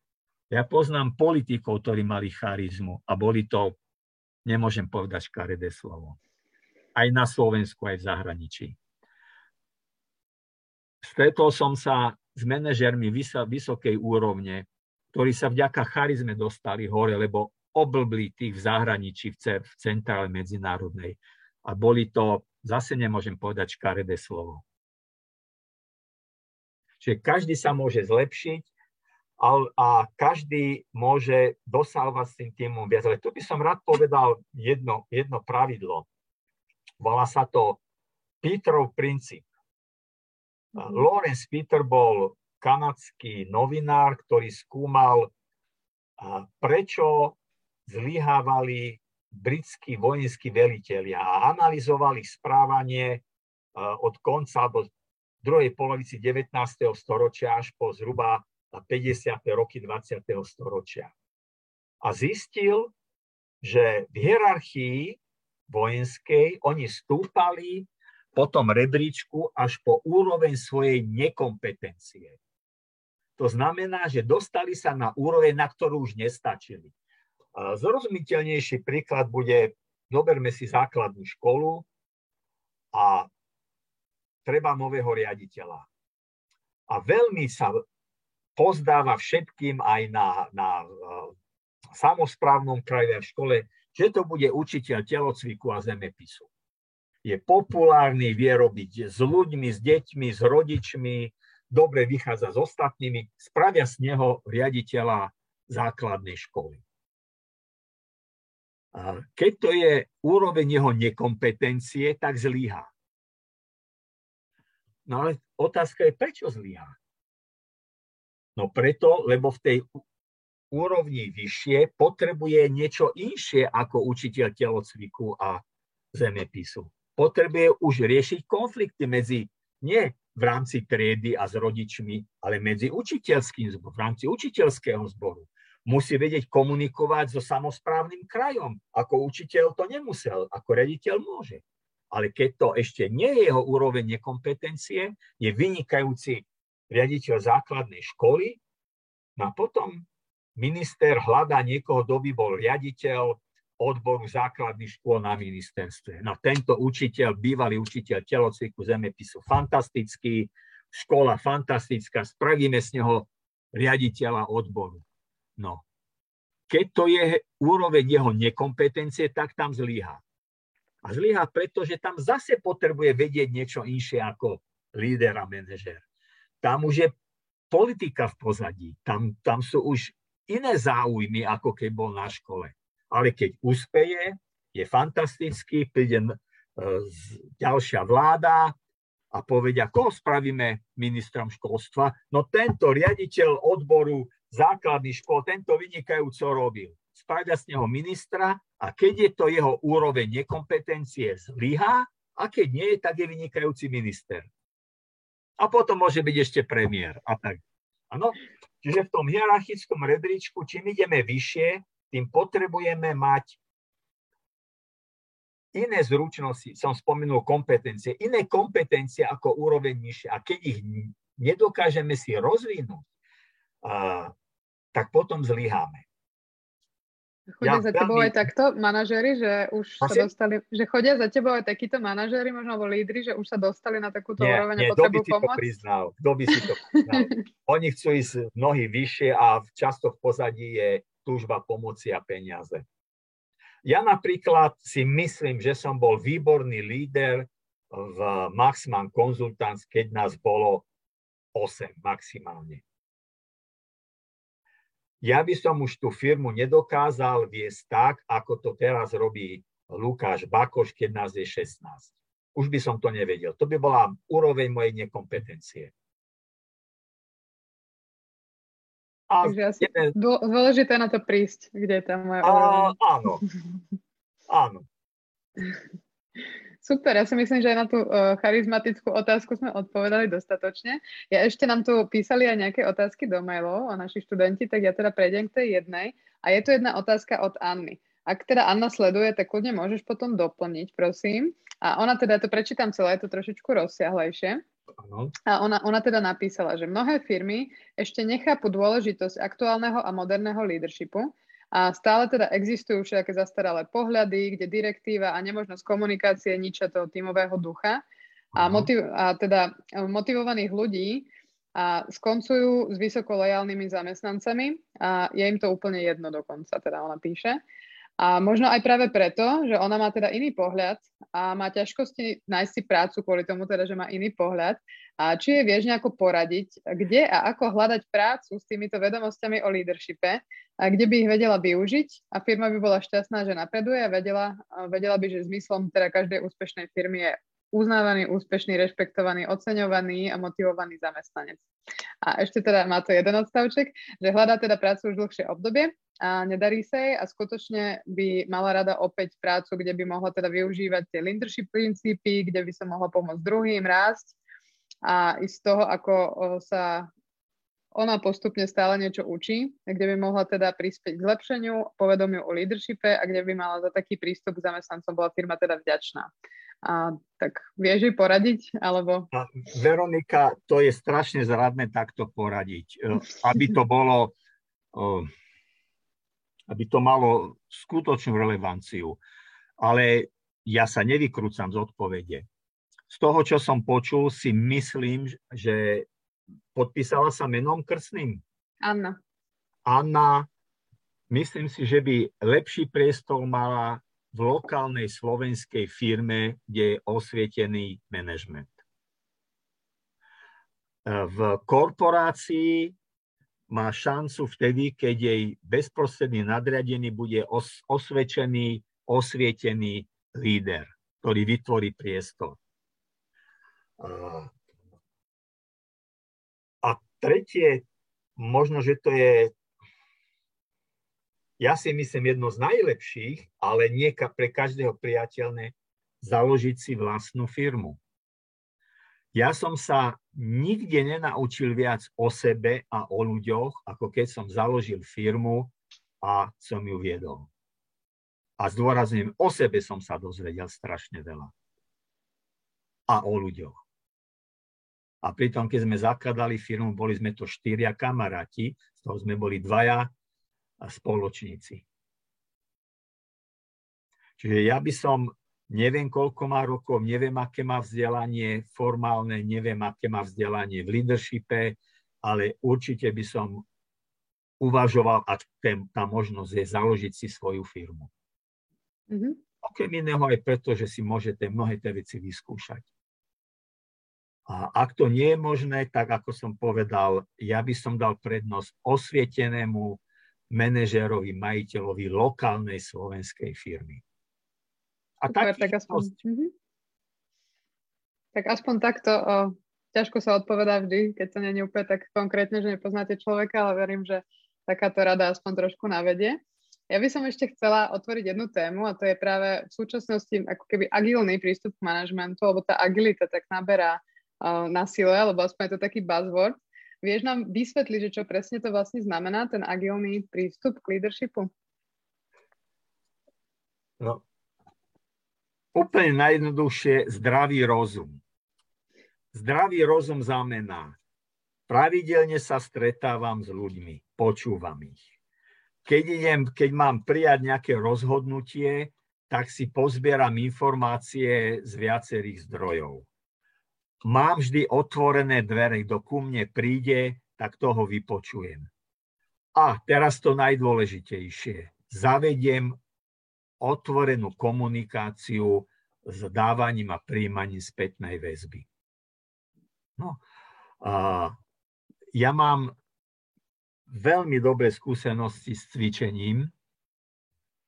[SPEAKER 2] ja poznám politikov, ktorí mali charizmu a boli to, nemôžem povedať škaredé slovo, aj na Slovensku, aj v zahraničí stretol som sa s manažermi vysokej úrovne, ktorí sa vďaka charizme dostali hore, lebo oblbli tých v zahraničí, v, centrále medzinárodnej. A boli to, zase nemôžem povedať škaredé slovo. Čiže každý sa môže zlepšiť a, každý môže dosávať s tým týmom viac. Ale tu by som rád povedal jedno, jedno pravidlo. Volá sa to Petrov princíp. Mhm. Lawrence Peter bol kanadský novinár, ktorý skúmal, prečo zlyhávali britskí vojenskí veliteľia a analyzoval ich správanie od konca alebo druhej polovici 19. storočia až po zhruba 50. roky 20. storočia. A zistil, že v hierarchii vojenskej oni stúpali po tom rebríčku až po úroveň svojej nekompetencie. To znamená, že dostali sa na úroveň, na ktorú už nestačili. Zrozumiteľnejší príklad bude, zoberme si základnú školu a treba nového riaditeľa. A veľmi sa pozdáva všetkým aj na, na samozprávnom kraji a v škole, že to bude učiteľ telocviku a zemepisu je populárny, vie robiť s ľuďmi, s deťmi, s rodičmi, dobre vychádza s ostatnými, spravia z neho riaditeľa základnej školy. Keď to je úroveň jeho nekompetencie, tak zlyhá. No ale otázka je, prečo zlyhá? No preto, lebo v tej úrovni vyššie potrebuje niečo inšie ako učiteľ telocviku a zemepisu potrebuje už riešiť konflikty medzi, nie v rámci triedy a s rodičmi, ale medzi učiteľským zborom, v rámci učiteľského zboru. Musí vedieť komunikovať so samozprávnym krajom. Ako učiteľ to nemusel, ako rediteľ môže. Ale keď to ešte nie je jeho úroveň nekompetencie, je vynikajúci riaditeľ základnej školy, no a potom minister hľadá niekoho, kto by bol riaditeľ odboru základných škôl na ministerstve. No tento učiteľ, bývalý učiteľ telocviku zemepisu, fantastický, škola fantastická, spravíme z neho riaditeľa odboru. No, keď to je úroveň jeho nekompetencie, tak tam zlyhá. A zlyhá preto, že tam zase potrebuje vedieť niečo inšie ako líder a manažer. Tam už je politika v pozadí, tam, tam sú už iné záujmy, ako keď bol na škole ale keď úspeje, je fantastický, príde e, ďalšia vláda, a povedia, koho spravíme ministrom školstva? No tento riaditeľ odboru základných škôl, tento vynikajúco robil. Spravia z neho ministra a keď je to jeho úroveň nekompetencie zlyhá a keď nie, tak je vynikajúci minister. A potom môže byť ešte premiér a tak. Ano? Čiže v tom hierarchickom rebríčku, čím ideme vyššie, tým potrebujeme mať iné zručnosti, som spomenul kompetencie, iné kompetencie ako úroveň nižšie. A keď ich nedokážeme si rozvinúť, tak potom zlyháme.
[SPEAKER 1] Chodia ja, za tebou aj takto manažery, že už Asi? sa dostali, že chodia za tebou aj takíto manažery, možno alebo lídry, že už sa dostali na takúto nie, úroveň a potrebujú
[SPEAKER 2] pomoc? to priznal? Kto by si to priznal? Oni chcú ísť mnohí vyššie a často v pozadí je túžba pomoci a peniaze. Ja napríklad si myslím, že som bol výborný líder v Maxman Consultants, keď nás bolo 8 maximálne. Ja by som už tú firmu nedokázal viesť tak, ako to teraz robí Lukáš Bakoš, keď nás je 16. Už by som to nevedel. To by bola úroveň mojej nekompetencie.
[SPEAKER 1] A Takže asi jeden... dôležité na to prísť, kde je tá moja
[SPEAKER 2] a, Áno, áno.
[SPEAKER 1] Super, ja si myslím, že aj na tú uh, charizmatickú otázku sme odpovedali dostatočne. Ja ešte nám tu písali aj nejaké otázky do mailov o naši študenti, tak ja teda prejdem k tej jednej. A je tu jedna otázka od Anny. Ak teda Anna sleduje, tak kľudne môžeš potom doplniť, prosím. A ona teda, to prečítam celé, je to trošičku rozsiahlejšie. A ona, ona teda napísala, že mnohé firmy ešte nechápu dôležitosť aktuálneho a moderného leadershipu a stále teda existujú všetké zastaralé pohľady, kde direktíva a nemožnosť komunikácie ničia toho tímového ducha a, motiv- a teda motivovaných ľudí a skoncujú s vysoko lojálnymi zamestnancami a je im to úplne jedno dokonca, teda ona píše. A možno aj práve preto, že ona má teda iný pohľad a má ťažkosti nájsť si prácu kvôli tomu, teda, že má iný pohľad. A či je vieš nejako poradiť, kde a ako hľadať prácu s týmito vedomosťami o leadershipe, a kde by ich vedela využiť a firma by bola šťastná, že napreduje a vedela, vedela by, že zmyslom teda každej úspešnej firmy je uznávaný, úspešný, rešpektovaný, oceňovaný a motivovaný zamestnanec. A ešte teda má to jeden odstavček, že hľadá teda prácu už dlhšie obdobie a nedarí sa jej a skutočne by mala rada opäť prácu, kde by mohla teda využívať tie leadership princípy, kde by sa mohla pomôcť druhým rásť a i z toho, ako sa ona postupne stále niečo učí, kde by mohla teda prispieť k zlepšeniu povedomiu o leadershipe a kde by mala za taký prístup k zamestnancom bola firma teda vďačná. A tak vieš jej poradiť? Alebo... A
[SPEAKER 2] Veronika, to je strašne zradné takto poradiť. E, aby to bolo aby to malo skutočnú relevanciu. Ale ja sa nevykrúcam z odpovede. Z toho, čo som počul, si myslím, že podpísala sa menom krstným.
[SPEAKER 1] Anna.
[SPEAKER 2] Anna, myslím si, že by lepší priestor mala v lokálnej slovenskej firme, kde je osvietený manažment. V korporácii má šancu vtedy, keď jej bezprostredný nadriadený bude os- osvedčený, osvietený líder, ktorý vytvorí priestor. A tretie, možno, že to je, ja si myslím, jedno z najlepších, ale nie pre každého priateľné, založiť si vlastnú firmu. Ja som sa nikde nenaučil viac o sebe a o ľuďoch, ako keď som založil firmu a som ju viedol. A zdôrazňujem, o sebe som sa dozvedel strašne veľa. A o ľuďoch. A pritom, keď sme zakladali firmu, boli sme to štyria kamaráti, z toho sme boli dvaja spoločníci. Čiže ja by som neviem, koľko má rokov, neviem, aké má vzdelanie formálne, neviem, aké má vzdelanie v leadershipe, ale určite by som uvažoval, a tá možnosť je založiť si svoju firmu. Mm-hmm. Okrem iného aj preto, že si môžete mnohé tie veci vyskúšať. A ak to nie je možné, tak ako som povedal, ja by som dal prednosť osvietenému manažérovi, majiteľovi lokálnej slovenskej firmy.
[SPEAKER 1] A Super, tak aspoň... Mm-hmm. Tak aspoň takto o, ťažko sa odpovedá vždy, keď to nie je úplne tak konkrétne, že nepoznáte človeka, ale verím, že takáto rada aspoň trošku navedie. Ja by som ešte chcela otvoriť jednu tému a to je práve v súčasnosti ako keby agilný prístup k manažmentu, lebo tá agilita tak naberá uh, na sile, lebo aspoň je to taký buzzword. Vieš nám vysvetliť, že čo presne to vlastne znamená, ten agilný prístup k leadershipu?
[SPEAKER 2] No, úplne najjednoduchšie zdravý rozum. Zdravý rozum znamená, pravidelne sa stretávam s ľuďmi, počúvam ich. Keď, idem, keď mám prijať nejaké rozhodnutie, tak si pozbieram informácie z viacerých zdrojov. Mám vždy otvorené dvere, kto ku mne príde, tak toho vypočujem. A teraz to najdôležitejšie. Zavediem otvorenú komunikáciu s dávaním a príjmaním spätnej väzby. No, a ja mám veľmi dobré skúsenosti s cvičením,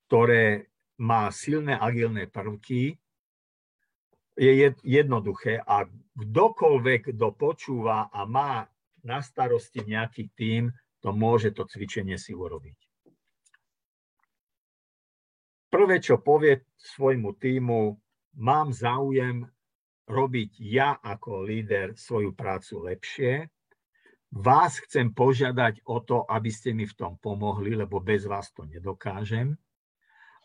[SPEAKER 2] ktoré má silné agilné prvky, je jednoduché a kdokoľvek, kto počúva a má na starosti nejaký tým, to môže to cvičenie si urobiť. Prvé, čo povie svojmu týmu, mám záujem robiť ja ako líder svoju prácu lepšie. Vás chcem požiadať o to, aby ste mi v tom pomohli, lebo bez vás to nedokážem.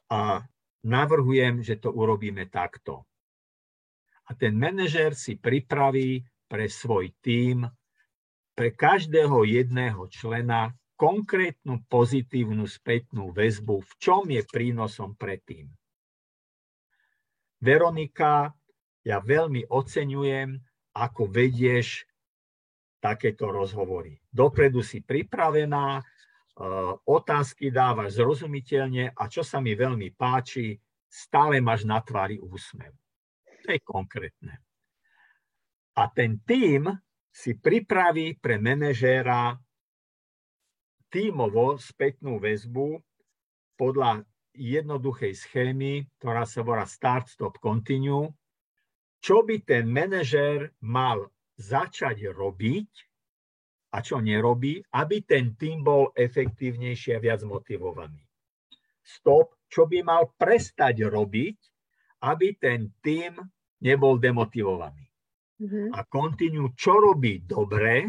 [SPEAKER 2] A navrhujem, že to urobíme takto. A ten manažer si pripraví pre svoj tím, pre každého jedného člena konkrétnu pozitívnu spätnú väzbu, v čom je prínosom pre tým. Veronika ja veľmi oceňujem, ako vedieš takéto rozhovory. Dopredu si pripravená, e, otázky dávaš zrozumiteľne a čo sa mi veľmi páči, stále máš na tvári úsmev. To je konkrétne. A ten tým si pripraví pre manažéra tímovo spätnú väzbu podľa jednoduchej schémy, ktorá sa volá Start, Stop, Continue, čo by ten manažér mal začať robiť a čo nerobí, aby ten tým bol efektívnejší a viac motivovaný. Stop, čo by mal prestať robiť, aby ten tým nebol demotivovaný. Mm-hmm. A kontinu, čo robí dobre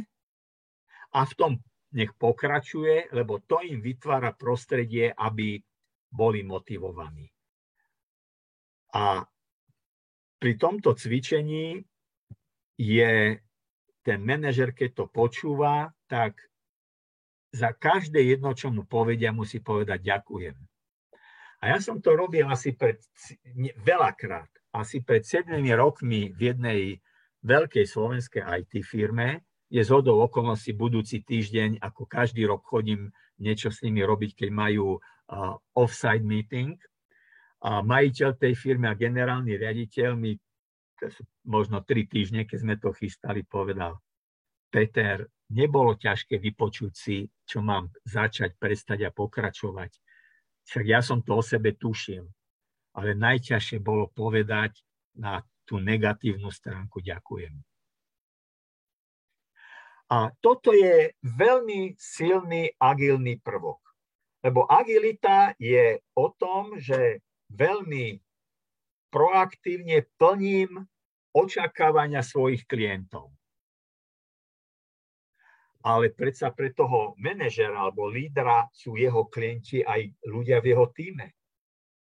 [SPEAKER 2] a v tom nech pokračuje, lebo to im vytvára prostredie, aby boli motivovaní. A pri tomto cvičení je ten manažer, keď to počúva, tak za každé jedno, čo mu povedia, musí povedať ďakujem. A ja som to robil asi pred, veľakrát, asi pred 7 rokmi v jednej veľkej slovenskej IT firme, je zhodou okolností budúci týždeň, ako každý rok chodím niečo s nimi robiť, keď majú uh, off-site meeting a majiteľ tej firmy a generálny riaditeľ mi možno tri týždne, keď sme to chystali, povedal, Peter, nebolo ťažké vypočuť si, čo mám začať, prestať a pokračovať. Však ja som to o sebe tušil. Ale najťažšie bolo povedať na tú negatívnu stránku ďakujem. A toto je veľmi silný agilný prvok. Lebo agilita je o tom, že veľmi proaktívne plním očakávania svojich klientov. Ale predsa pre toho manažera alebo lídra sú jeho klienti aj ľudia v jeho týme.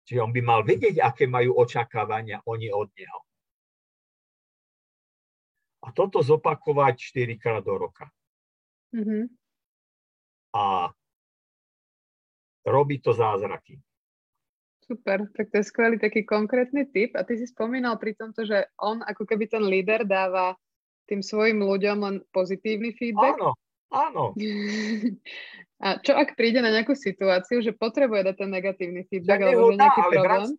[SPEAKER 2] Čiže on by mal vedieť, aké majú očakávania oni od neho. A toto zopakovať 4 krát do roka. Mm-hmm. A robí to zázraky.
[SPEAKER 1] Super, tak to je skvelý taký konkrétny tip. A ty si spomínal pri tomto, že on ako keby ten líder dáva tým svojim ľuďom len pozitívny feedback.
[SPEAKER 2] Áno, áno.
[SPEAKER 1] A čo ak príde na nejakú situáciu, že potrebuje dať ten negatívny feedback, tak alebo že nejaký dá, problém?
[SPEAKER 2] Rámci,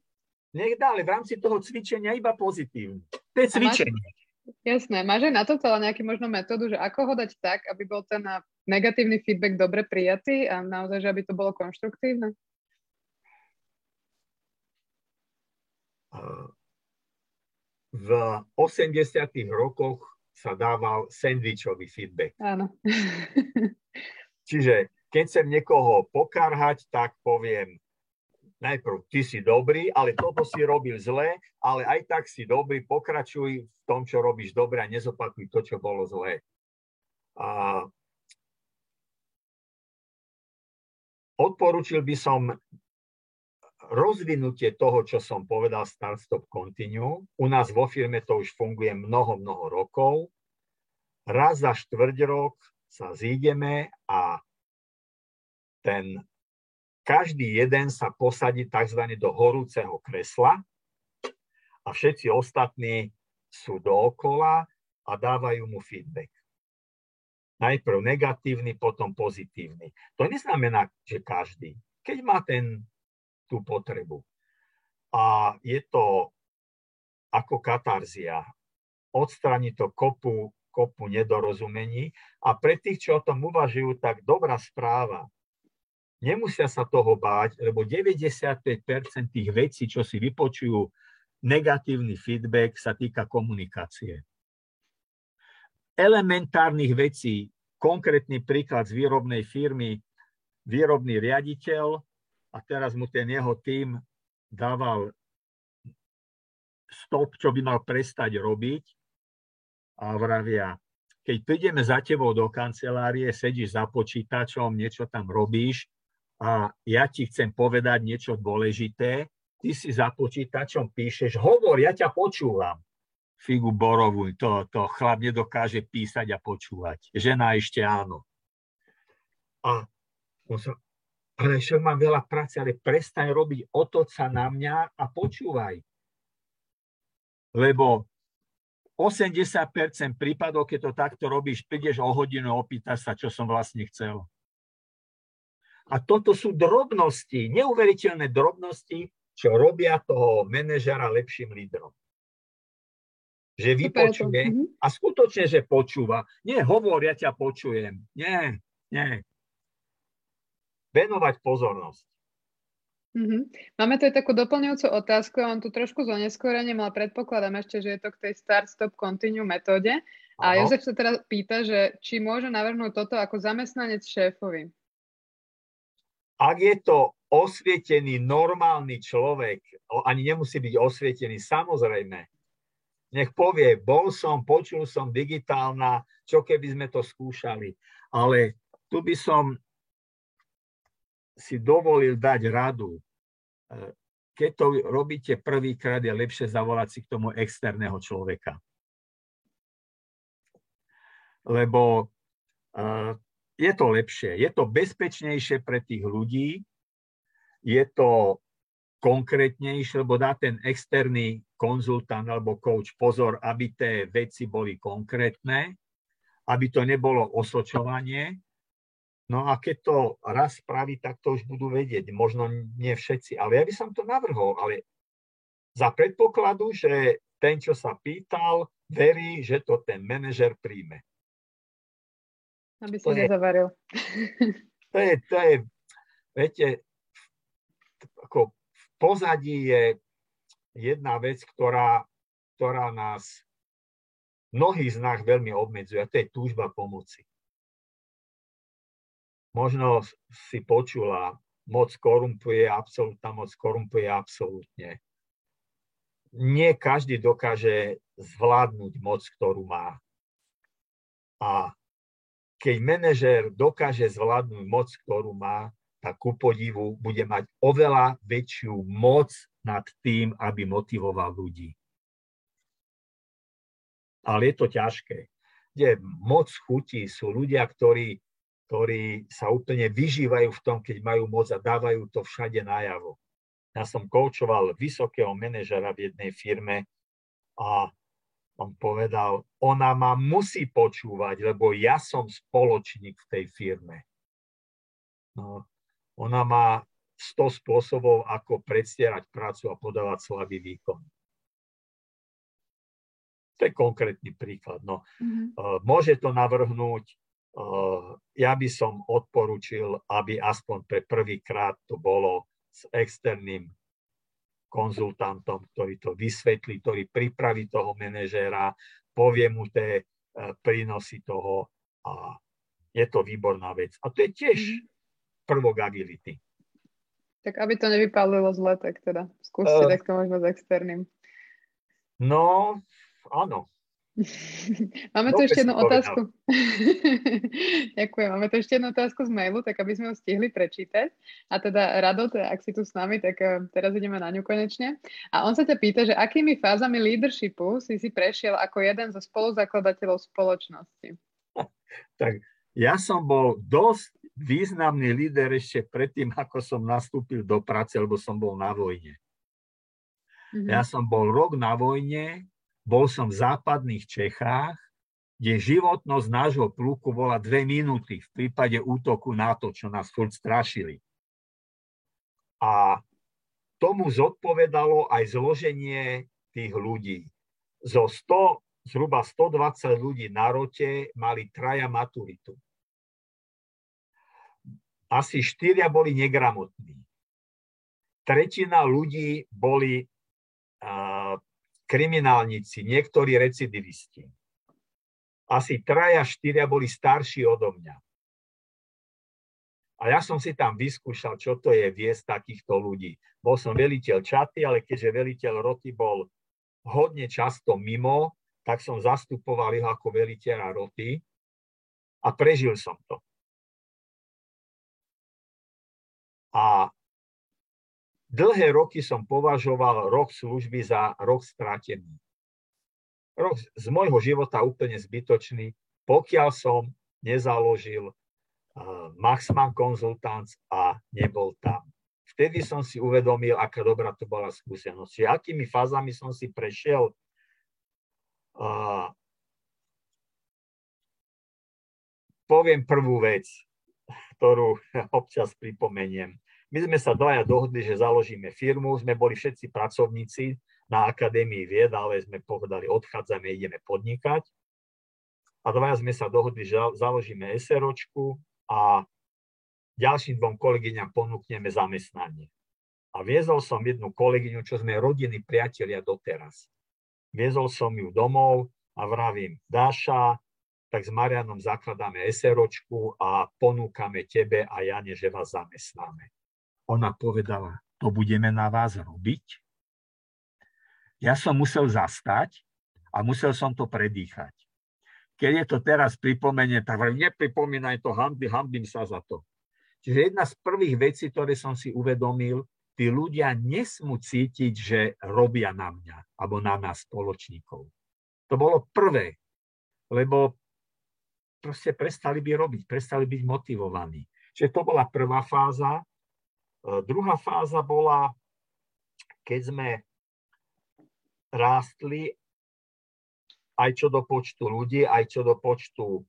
[SPEAKER 2] nech dá, ale v rámci toho cvičenia iba pozitívny. To je cvičenie.
[SPEAKER 1] Máš, jasné. Máš aj na toto ale nejaký možno metódu, že ako ho dať tak, aby bol ten negatívny feedback dobre prijatý a naozaj, že aby to bolo konštruktívne?
[SPEAKER 2] v 80. rokoch sa dával sandvičový feedback.
[SPEAKER 1] Áno.
[SPEAKER 2] Čiže keď chcem niekoho pokarhať, tak poviem, najprv ty si dobrý, ale toto si robil zle, ale aj tak si dobrý, pokračuj v tom, čo robíš dobre a nezopakuj to, čo bolo zlé. A odporúčil by som rozvinutie toho, čo som povedal Start Stop Continue. U nás vo firme to už funguje mnoho, mnoho rokov. Raz za štvrť rok sa zídeme a ten každý jeden sa posadí tzv. do horúceho kresla a všetci ostatní sú dookola a dávajú mu feedback. Najprv negatívny, potom pozitívny. To neznamená, že každý. Keď má ten tú potrebu. A je to ako katarzia. Odstráni to kopu, kopu nedorozumení a pre tých, čo o tom uvažujú, tak dobrá správa. Nemusia sa toho báť, lebo 95% tých vecí, čo si vypočujú, negatívny feedback sa týka komunikácie. Elementárnych vecí, konkrétny príklad z výrobnej firmy, výrobný riaditeľ a teraz mu ten jeho tým dával stop, čo by mal prestať robiť a vravia, keď prídeme za tebou do kancelárie, sedíš za počítačom, niečo tam robíš a ja ti chcem povedať niečo dôležité, ty si za počítačom píšeš, hovor, ja ťa počúvam. Figu borovú, to, to chlap nedokáže písať a počúvať. Žena ešte áno. A on sa, ale však mám veľa práce, ale prestaň robiť, otoť sa na mňa a počúvaj. Lebo 80% prípadov, keď to takto robíš, prídeš o hodinu, opýtaš sa, čo som vlastne chcel. A toto sú drobnosti, neuveriteľné drobnosti, čo robia toho manažera lepším lídrom. Že vypočuje mhm. a skutočne, že počúva. Nie, hovor, ja ťa počujem. Nie, nie venovať pozornosť.
[SPEAKER 1] Mm-hmm. Máme tu aj takú doplňujúcu otázku, ja mám tu trošku zoneskorením, ale predpokladám ešte, že je to k tej start-stop-continue metóde. A Jozef sa teda pýta, že či môže navrhnúť toto ako zamestnanec šéfovi.
[SPEAKER 2] Ak je to osvietený, normálny človek, ani nemusí byť osvietený, samozrejme, nech povie, bol som, počul som digitálna, čo keby sme to skúšali. Ale tu by som si dovolil dať radu. E, keď to robíte prvýkrát, je lepšie zavolať si k tomu externého človeka. Lebo e, je to lepšie, je to bezpečnejšie pre tých ľudí, je to konkrétnejšie, lebo dá ten externý konzultant alebo coach pozor, aby tie veci boli konkrétne, aby to nebolo osočovanie, No a keď to raz spraví, tak to už budú vedieť. Možno nie všetci, ale ja by som to navrhol, ale za predpokladu, že ten, čo sa pýtal, verí, že to ten manažer príjme.
[SPEAKER 1] Aby si nezavaril.
[SPEAKER 2] To je, to je, viete, ako v pozadí je jedna vec, ktorá, ktorá nás, mnohých z nás veľmi obmedzuje, a to je túžba pomoci možno si počula, moc korumpuje, absolútna moc korumpuje absolútne. Nie každý dokáže zvládnuť moc, ktorú má. A keď manažér dokáže zvládnuť moc, ktorú má, tak ku podivu bude mať oveľa väčšiu moc nad tým, aby motivoval ľudí. Ale je to ťažké. Kde moc chutí sú ľudia, ktorí ktorí sa úplne vyžívajú v tom, keď majú moc a dávajú to všade najavo. Ja som koučoval vysokého manažera v jednej firme a on povedal, ona ma musí počúvať, lebo ja som spoločník v tej firme. No, ona má 100 spôsobov, ako predstierať prácu a podávať slabý výkon. To je konkrétny príklad. No. Mm-hmm. Môže to navrhnúť ja by som odporučil, aby aspoň pre prvýkrát to bolo s externým konzultantom, ktorý to vysvetlí, ktorý pripraví toho manažéra, povie mu tie e, prínosy toho a je to výborná vec. A to je tiež mhm. prvok agility.
[SPEAKER 1] Tak aby to nevypálilo zle, tak teda skúste uh, takto možno s externým.
[SPEAKER 2] No, áno.
[SPEAKER 1] Máme tu ešte jednu otázku. Ďakujem. Máme tu ešte jednu otázku z mailu, tak aby sme ho stihli prečítať. A teda Rado, ak si tu s nami, tak uh, teraz ideme na ňu konečne. A on sa ťa pýta, že akými fázami leadershipu si si prešiel ako jeden zo spoluzakladateľov spoločnosti?
[SPEAKER 2] tak ja som bol dosť významný líder ešte predtým, ako som nastúpil do práce, lebo som bol na vojne. Mm-hmm. Ja som bol rok na vojne, bol som v západných Čechách, kde životnosť nášho pluku bola dve minúty v prípade útoku na to, čo nás furt strašili. A tomu zodpovedalo aj zloženie tých ľudí. Zo 100, zhruba 120 ľudí na rote mali traja maturitu asi štyria boli negramotní. Tretina ľudí boli uh, kriminálnici, niektorí recidivisti. Asi traja, štyria boli starší odo mňa. A ja som si tam vyskúšal, čo to je viesť takýchto ľudí. Bol som veliteľ čaty, ale keďže veliteľ roty bol hodne často mimo, tak som zastupoval jeho ako veliteľa roty a prežil som to. A dlhé roky som považoval rok služby za rok stratený. Rok z môjho života úplne zbytočný, pokiaľ som nezaložil uh, Maxman Consultants a nebol tam. Vtedy som si uvedomil, aká dobrá to bola skúsenosť. Akými fázami som si prešiel. Uh, poviem prvú vec, ktorú občas pripomeniem. My sme sa dvaja dohodli, že založíme firmu, sme boli všetci pracovníci na Akadémii vied, ale sme povedali, odchádzame, ideme podnikať. A dvaja sme sa dohodli, že založíme SROčku a ďalším dvom kolegyňam ponúkneme zamestnanie. A viezol som jednu kolegyňu, čo sme rodiny, priatelia doteraz. Viezol som ju domov a vravím, Dáša, tak s Marianom zakladáme SROčku a ponúkame tebe a Jane, že vás zamestnáme. Ona povedala, to budeme na vás robiť? Ja som musel zastať a musel som to predýchať. Keď je to teraz pripomenie, tak nepripomínaj to, hamby, hambím sa za to. Čiže jedna z prvých vecí, ktoré som si uvedomil, tí ľudia nesmú cítiť, že robia na mňa alebo na nás spoločníkov. To bolo prvé, lebo proste prestali by robiť, prestali byť motivovaní. Čiže to bola prvá fáza. E, druhá fáza bola, keď sme rástli aj čo do počtu ľudí, aj čo do počtu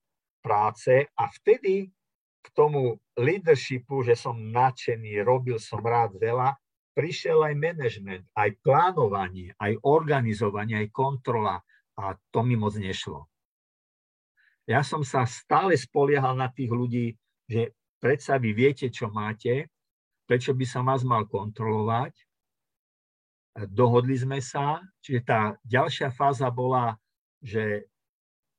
[SPEAKER 2] práce a vtedy k tomu leadershipu, že som nadšený, robil som rád veľa, prišiel aj management, aj plánovanie, aj organizovanie, aj kontrola a to mi moc nešlo. Ja som sa stále spoliehal na tých ľudí, že predsa vy viete, čo máte, prečo by som vás mal kontrolovať. Dohodli sme sa, čiže tá ďalšia fáza bola, že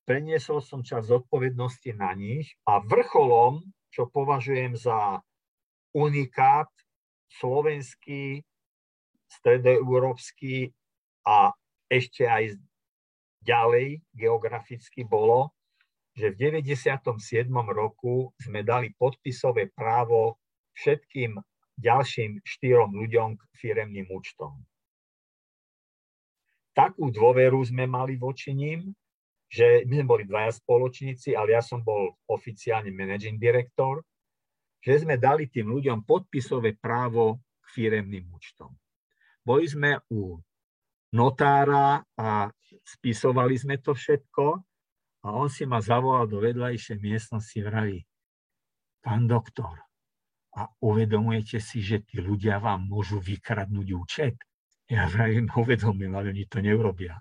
[SPEAKER 2] preniesol som čas zodpovednosti na nich a vrcholom, čo považujem za unikát slovenský, stredoeurópsky a ešte aj ďalej geograficky bolo, že v 97. roku sme dali podpisové právo všetkým ďalším štyrom ľuďom k firemným účtom. Takú dôveru sme mali voči ním, že my sme boli dvaja spoločníci, ale ja som bol oficiálne managing director, že sme dali tým ľuďom podpisové právo k firemným účtom. Boli sme u notára a spisovali sme to všetko a on si ma zavolal do vedľajšej miestnosti, vraví, pán doktor, a uvedomujete si, že tí ľudia vám môžu vykradnúť účet? Ja vravím, uvedomím, ale oni to neurobia.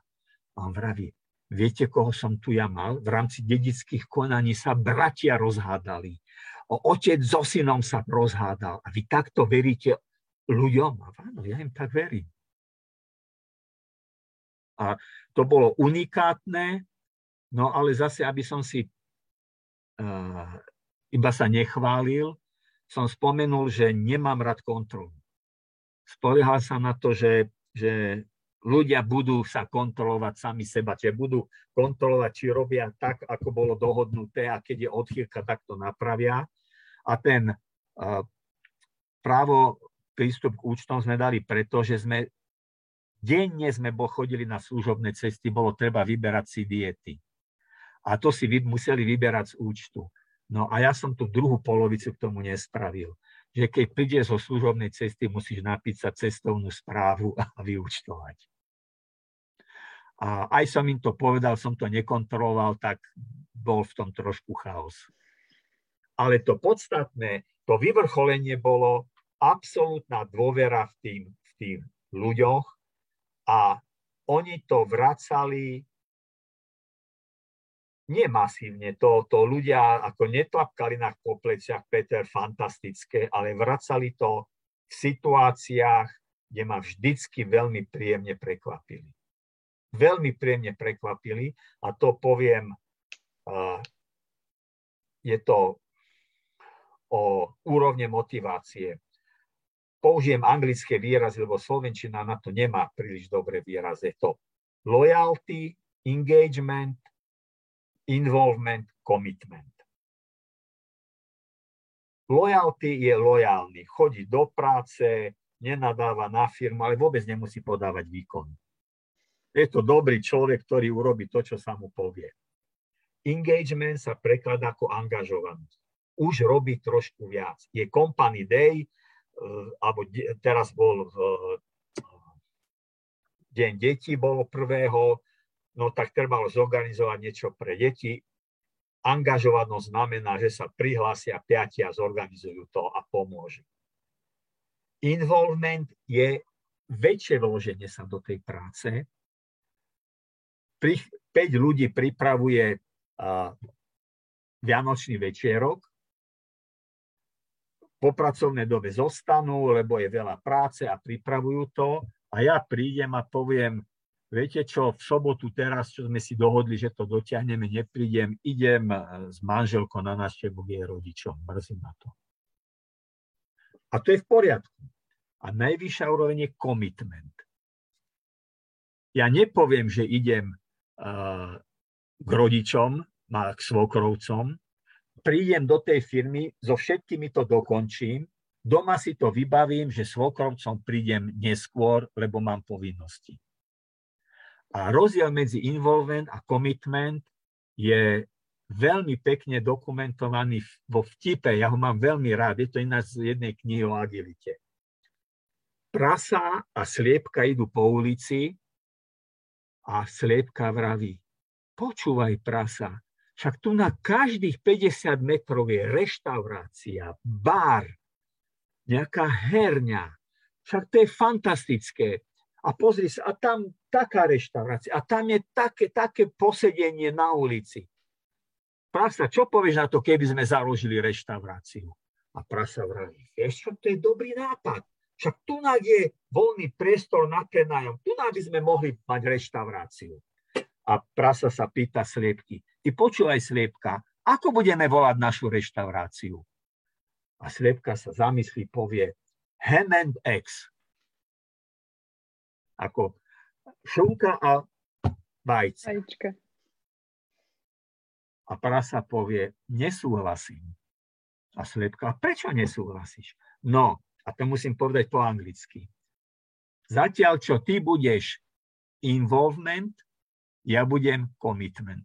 [SPEAKER 2] A on vraví, viete, koho som tu ja mal? V rámci dedických konaní sa bratia rozhádali. O otec so synom sa rozhádal. A vy takto veríte ľuďom? A áno, ja im tak verím. A to bolo unikátne, no ale zase, aby som si uh, iba sa nechválil, som spomenul, že nemám rád kontrolu. Spoliehal sa na to, že, že ľudia budú sa kontrolovať sami seba, čiže budú kontrolovať, či robia tak, ako bolo dohodnuté a keď je odchýlka, tak to napravia. A ten uh, právo prístup k účtom sme dali preto, že sme denne sme chodili na služobné cesty, bolo treba vyberať si diety. A to si museli vyberať z účtu. No a ja som tú druhú polovicu k tomu nespravil. Že keď prídeš zo služobnej cesty, musíš napísať cestovnú správu a vyúčtovať. A aj som im to povedal, som to nekontroloval, tak bol v tom trošku chaos. Ale to podstatné, to vyvrcholenie bolo absolútna dôvera v tým, v tým ľuďoch a oni to vracali nie masívne, to, to ľudia ako netlapkali na popleciach, Peter, fantastické, ale vracali to v situáciách, kde ma vždycky veľmi príjemne prekvapili. Veľmi príjemne prekvapili a to poviem, je to o úrovne motivácie. Použijem anglické výrazy, lebo slovenčina na to nemá príliš dobré výrazy. To loyalty, engagement, involvement, commitment. Loyalty je lojálny, chodí do práce, nenadáva na firmu, ale vôbec nemusí podávať výkon. Je to dobrý človek, ktorý urobí to, čo sa mu povie. Engagement sa prekladá ako angažovanosť. Už robí trošku viac. Je company day, eh, alebo teraz bol eh, deň detí, bolo prvého, no tak trebalo zorganizovať niečo pre deti. Angažovanosť znamená, že sa prihlásia piati a zorganizujú to a pomôžu. Involvement je väčšie vloženie sa do tej práce. Pri, 5 ľudí pripravuje Vianočný večierok. Po pracovnej dobe zostanú, lebo je veľa práce a pripravujú to. A ja prídem a poviem, viete čo, v sobotu teraz, čo sme si dohodli, že to dotiahneme, neprídem, idem eh, s manželkou na návštevu jej rodičom. Mrzí ma to. A to je v poriadku. A najvyššia úroveň je commitment. Ja nepoviem, že idem uh, k rodičom, k svokrovcom, prídem do tej firmy, so všetkými to dokončím, doma si to vybavím, že svokrovcom prídem neskôr, lebo mám povinnosti. A rozdiel medzi involvement a commitment je veľmi pekne dokumentovaný vo vtipe. Ja ho mám veľmi rád. Je to ináč z jednej knihy o agilite. Prasa a sliepka idú po ulici a sliepka vraví, počúvaj prasa, však tu na každých 50 metrov je reštaurácia, bar, nejaká herňa. Však to je fantastické a pozri sa, a tam taká reštaurácia, a tam je také, také posedenie na ulici. Prasa, čo povieš na to, keby sme založili reštauráciu? A prasa vraví, vieš čo, to je dobrý nápad. Však tu je voľný priestor na prenájom. Tu by sme mohli mať reštauráciu. A prasa sa pýta sliepky, ty počúvaj sliepka, ako budeme volať našu reštauráciu? A sliepka sa zamyslí, povie and Eggs ako šunka a vajce. Vajčka. A prasa povie, nesúhlasím. A slepka, prečo nesúhlasíš? No, a to musím povedať po anglicky. Zatiaľ, čo ty budeš involvement, ja budem commitment.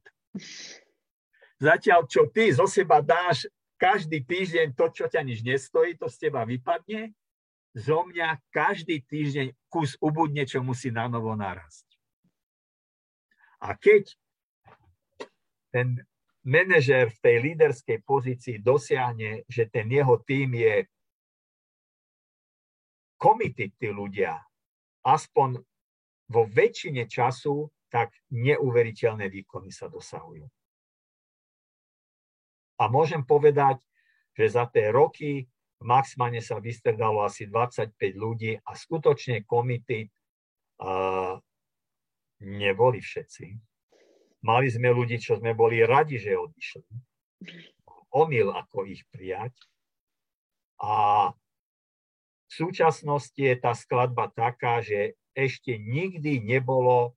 [SPEAKER 2] Zatiaľ, čo ty zo seba dáš každý týždeň to, čo ťa nič nestojí, to z teba vypadne, zo mňa každý týždeň kus ubudne, čo musí na novo narásť. A keď ten manažer v tej líderskej pozícii dosiahne, že ten jeho tým je committed tí ľudia, aspoň vo väčšine času, tak neuveriteľné výkony sa dosahujú. A môžem povedať, že za tie roky v Maxmane sa vystredalo asi 25 ľudí a skutočne komity uh, neboli všetci. Mali sme ľudí, čo sme boli radi, že odišli. Omyl, ako ich prijať. A v súčasnosti je tá skladba taká, že ešte nikdy nebolo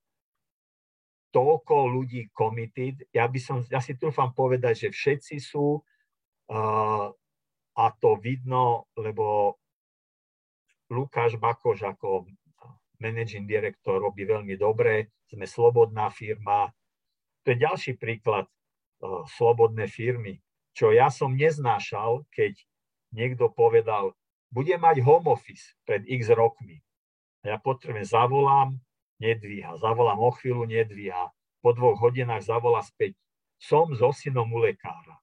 [SPEAKER 2] toľko ľudí committed. Ja, by som, ja si trúfam povedať, že všetci sú uh, a to vidno, lebo Lukáš Bakoš ako managing director robí veľmi dobre, sme slobodná firma. To je ďalší príklad uh, slobodnej firmy, čo ja som neznášal, keď niekto povedal, bude mať home office pred x rokmi. A ja potrebujem, zavolám, nedvíha. Zavolám o chvíľu, nedvíha. Po dvoch hodinách zavolá späť. Som so synom u lekára.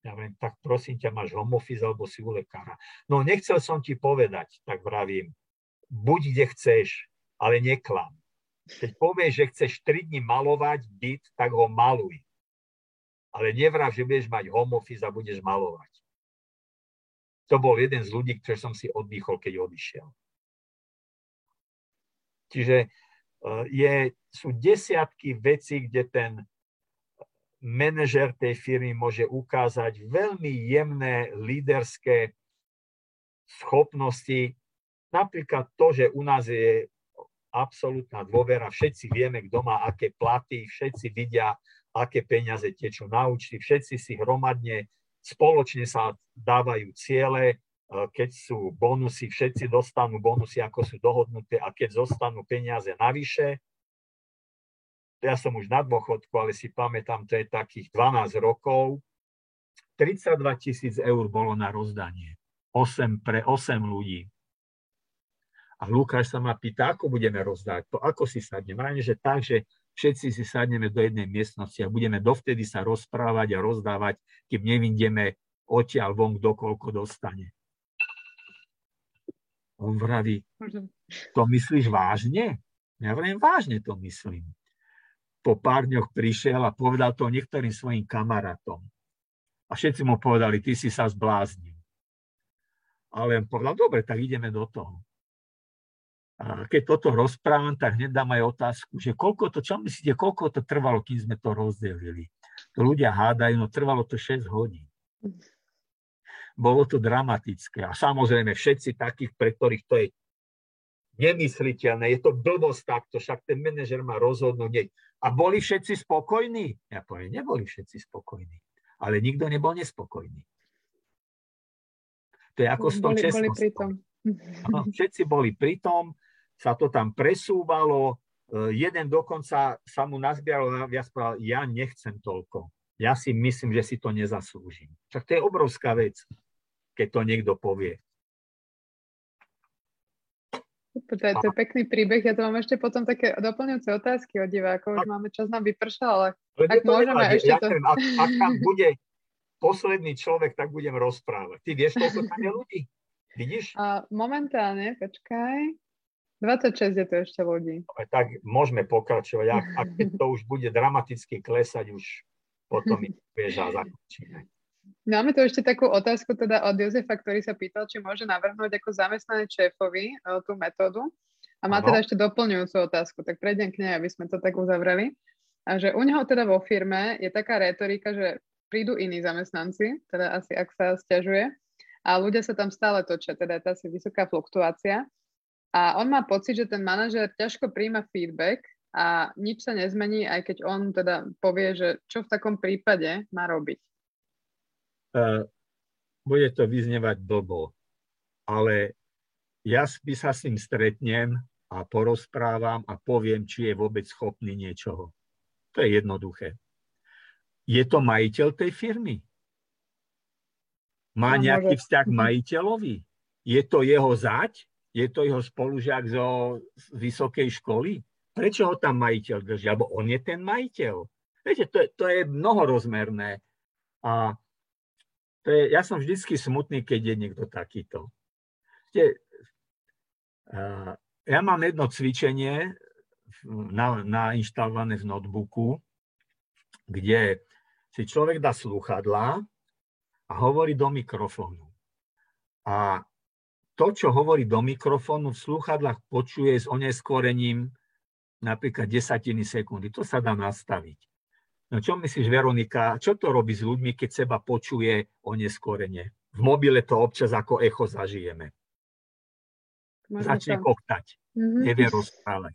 [SPEAKER 2] Ja viem, tak prosím ťa, máš home office alebo si u lekára. No nechcel som ti povedať, tak vravím, buď kde chceš, ale neklam. Keď povieš, že chceš 3 dní malovať byt, tak ho maluj. Ale nevrav, že budeš mať home office a budeš malovať. To bol jeden z ľudí, ktorý som si oddychol, keď odišiel. Čiže eh, je, sú desiatky vecí, kde ten manažer tej firmy môže ukázať veľmi jemné líderské schopnosti. Napríklad to, že u nás je absolútna dôvera, všetci vieme, kto má aké platy, všetci vidia, aké peniaze tečú na účty, všetci si hromadne spoločne sa dávajú ciele, e, keď sú bonusy, všetci dostanú bonusy, ako sú dohodnuté a keď zostanú peniaze navyše, ja som už na dôchodku, ale si pamätám, to je takých 12 rokov, 32 tisíc eur bolo na rozdanie. 8 pre 8 ľudí. A Lukáš sa ma pýta, ako budeme rozdať to, ako si sadneme. Vrajme, že tak, že všetci si sadneme do jednej miestnosti a budeme dovtedy sa rozprávať a rozdávať, kým nevidíme odtiaľ von, kto koľko dostane. On vraví, to myslíš vážne? Ja vravím, vážne to myslím po pár dňoch prišiel a povedal to niektorým svojim kamarátom. A všetci mu povedali, ty si sa zbláznil. Ale on povedal, dobre, tak ideme do toho. A keď toto rozprávam, tak hneď dám aj otázku, že koľko to, čo myslíte, koľko to trvalo, kým sme to rozdelili. To ľudia hádajú, no trvalo to 6 hodín. Bolo to dramatické. A samozrejme všetci takých, pre ktorých to je nemysliteľné, je to blbosť takto, však ten manažer má rozhodnúť. A boli všetci spokojní? Ja poviem, neboli všetci spokojní. Ale nikto nebol nespokojný. To je ako s tou čestnosťou. Všetci boli pritom, sa to tam presúvalo, e, jeden dokonca sa mu nazbieral viac povedal, ja nechcem toľko. Ja si myslím, že si to nezaslúžim. Však to je obrovská vec, keď to niekto povie.
[SPEAKER 1] To je, to je pekný príbeh. Ja tu mám ešte potom také doplňujúce otázky od divákov. Už máme čas nám vypršal, ale, ak môžeme nevadí. ešte ja to... Neviem,
[SPEAKER 2] ak, ak tam bude posledný človek, tak budem rozprávať. Ty vieš, koľko tam je ľudí? Vidíš?
[SPEAKER 1] A momentálne, počkaj, 26 je to ešte ľudí.
[SPEAKER 2] No, tak môžeme pokračovať. Ak, ak to už bude dramaticky klesať, už potom mi vieš a zakončíme.
[SPEAKER 1] Máme tu ešte takú otázku teda od Jozefa, ktorý sa pýtal, či môže navrhnúť ako zamestnané šéfovi uh, tú metódu. A má ano. teda ešte doplňujúcu otázku, tak prejdem k nej, aby sme to tak uzavreli. A že u neho teda vo firme je taká retorika, že prídu iní zamestnanci, teda asi ak sa stiažuje, a ľudia sa tam stále točia, teda je tá asi vysoká fluktuácia. A on má pocit, že ten manažer ťažko príjma feedback a nič sa nezmení, aj keď on teda povie, že čo v takom prípade má robiť
[SPEAKER 2] bude to vyznievať blbo, ale ja by sa s ním stretnem a porozprávam a poviem, či je vôbec schopný niečoho. To je jednoduché. Je to majiteľ tej firmy? Má nejaký vzťah k majiteľovi? Je to jeho zať? Je to jeho spolužiak zo vysokej školy? Prečo ho tam majiteľ drží? Alebo on je ten majiteľ? Viete, to je, to je mnohorozmerné. A to je, ja som vždycky smutný, keď je niekto takýto. Uh, ja mám jedno cvičenie na, nainštalované v notebooku, kde si človek dá slúchadlá a hovorí do mikrofónu. A to, čo hovorí do mikrofónu, v slúchadlách počuje s oneskorením napríklad desatiny sekundy. To sa dá nastaviť. No čo myslíš, Veronika, čo to robí s ľuďmi, keď seba počuje o neskorenie? V mobile to občas ako echo zažijeme. Možno Začne to. koktať. Mm-hmm. Nevie rozprávať.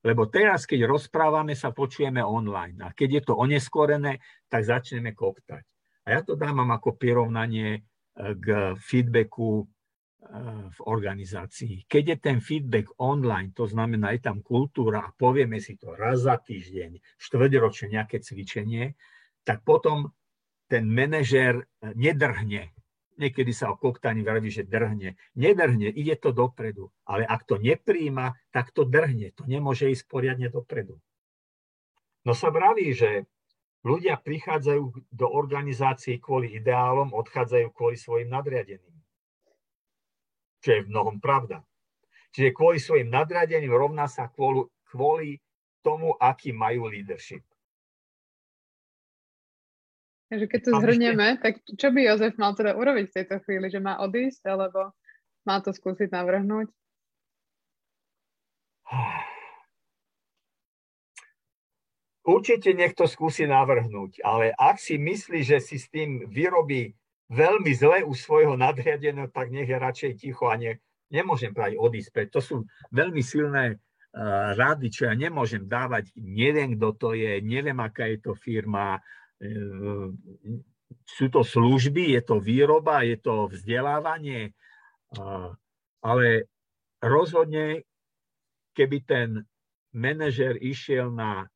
[SPEAKER 2] Lebo teraz, keď rozprávame, sa počujeme online. A keď je to oneskorené, tak začneme koktať. A ja to dávam ako prirovnanie eh, k feedbacku v organizácii. Keď je ten feedback online, to znamená, je tam kultúra a povieme si to raz za týždeň, štvrťročne nejaké cvičenie, tak potom ten manažér nedrhne. Niekedy sa o koktaní vraví, že drhne. Nedrhne, ide to dopredu. Ale ak to nepríjma, tak to drhne. To nemôže ísť poriadne dopredu. No sa vraví, že ľudia prichádzajú do organizácií kvôli ideálom, odchádzajú kvôli svojim nadriadeným čo je v mnohom pravda. Čiže kvôli svojim nadradením rovná sa kvôli, kvôli tomu, aký majú leadership.
[SPEAKER 1] Takže keď to zhrnieme, tak čo by Jozef mal teda urobiť v tejto chvíli? Že má odísť, alebo má to skúsiť navrhnúť?
[SPEAKER 2] Určite niekto skúsi navrhnúť, ale ak si myslí, že si s tým vyrobí veľmi zle u svojho nadriadeného, tak nech je radšej ticho a ne, nemôžem povedať odísť preč. To sú veľmi silné uh, rady, čo ja nemôžem dávať. Neviem, kto to je, neviem, aká je to firma. Uh, sú to služby, je to výroba, je to vzdelávanie, uh, ale rozhodne, keby ten manažer išiel na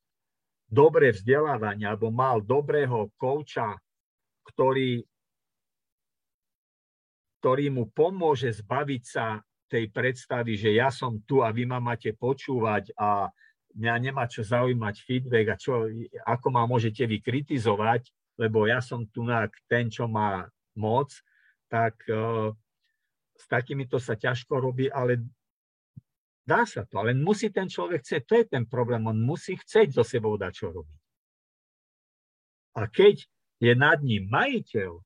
[SPEAKER 2] dobré vzdelávanie alebo mal dobrého kouča, ktorý ktorý mu pomôže zbaviť sa tej predstavy, že ja som tu a vy ma máte počúvať a mňa nemá čo zaujímať feedback a čo, ako ma môžete vy kritizovať, lebo ja som tu ten, čo má moc, tak uh, s takýmito sa ťažko robí, ale dá sa to. Ale musí ten človek chcieť, to je ten problém, on musí chcieť so sebou dať čo robiť. A keď je nad ním majiteľ,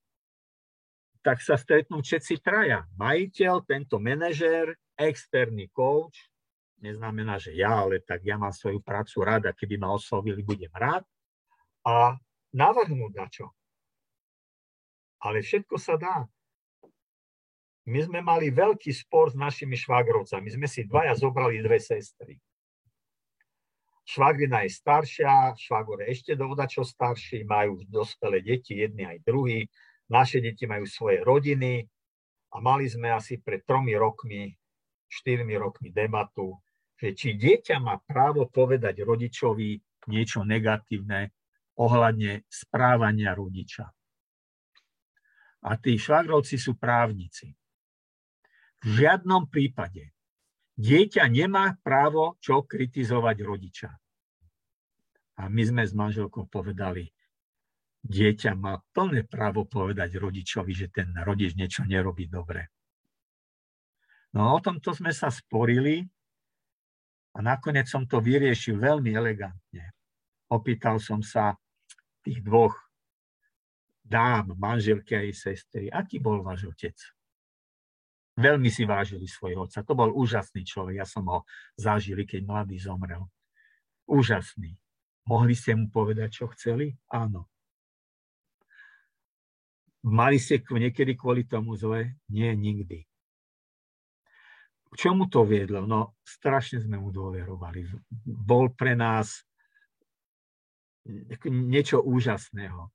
[SPEAKER 2] tak sa stretnú všetci traja. Majiteľ, tento manažér, externý coach, neznamená, že ja, ale tak ja mám svoju prácu rád a keby ma oslovili, budem rád. A navrhnúť na čo. Ale všetko sa dá. My sme mali veľký spor s našimi švagrovcami. My sme si dvaja zobrali dve sestry. Švagrina je staršia, švagor je ešte dovodačo starší, majú dospelé deti, jedni aj druhý naše deti majú svoje rodiny a mali sme asi pred tromi rokmi, štyrmi rokmi debatu, že či dieťa má právo povedať rodičovi niečo negatívne ohľadne správania rodiča. A tí švagrovci sú právnici. V žiadnom prípade dieťa nemá právo čo kritizovať rodiča. A my sme s manželkou povedali, dieťa má plné právo povedať rodičovi, že ten rodič niečo nerobí dobre. No o tomto sme sa sporili a nakoniec som to vyriešil veľmi elegantne. Opýtal som sa tých dvoch dám, manželky a jej sestry, aký bol váš otec? Veľmi si vážili svojho otca. To bol úžasný človek. Ja som ho zažil, keď mladý zomrel. Úžasný. Mohli ste mu povedať, čo chceli? Áno. Mali ste niekedy kvôli tomu zle? Nie, nikdy. K čomu to viedlo? No, strašne sme mu dôverovali. Bol pre nás niečo úžasného.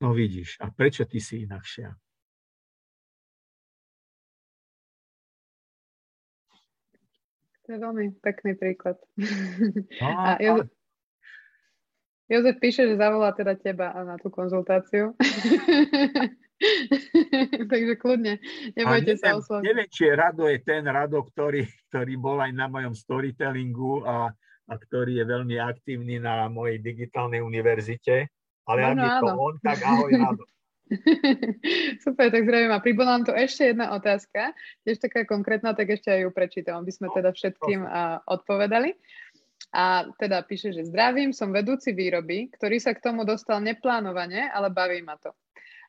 [SPEAKER 2] No vidíš, a prečo ty si inakšia?
[SPEAKER 1] To je veľmi pekný príklad. No, a, ja, Jozef píše, že zavolá teda teba na tú konzultáciu. Takže kľudne, nebojte neviem, sa osloviť.
[SPEAKER 2] Neviem, či Rado je ten Rado, ktorý, ktorý bol aj na mojom storytellingu a, a ktorý je veľmi aktívny na mojej digitálnej univerzite. Ale no, ak je to on, tak ahoj Rado.
[SPEAKER 1] Super, tak zdravím. A pribudla nám tu ešte jedna otázka, tiež taká konkrétna, tak ešte aj ju prečítam, aby sme no, teda všetkým uh, odpovedali. A teda píše, že zdravím, som vedúci výroby, ktorý sa k tomu dostal neplánovane, ale baví ma to.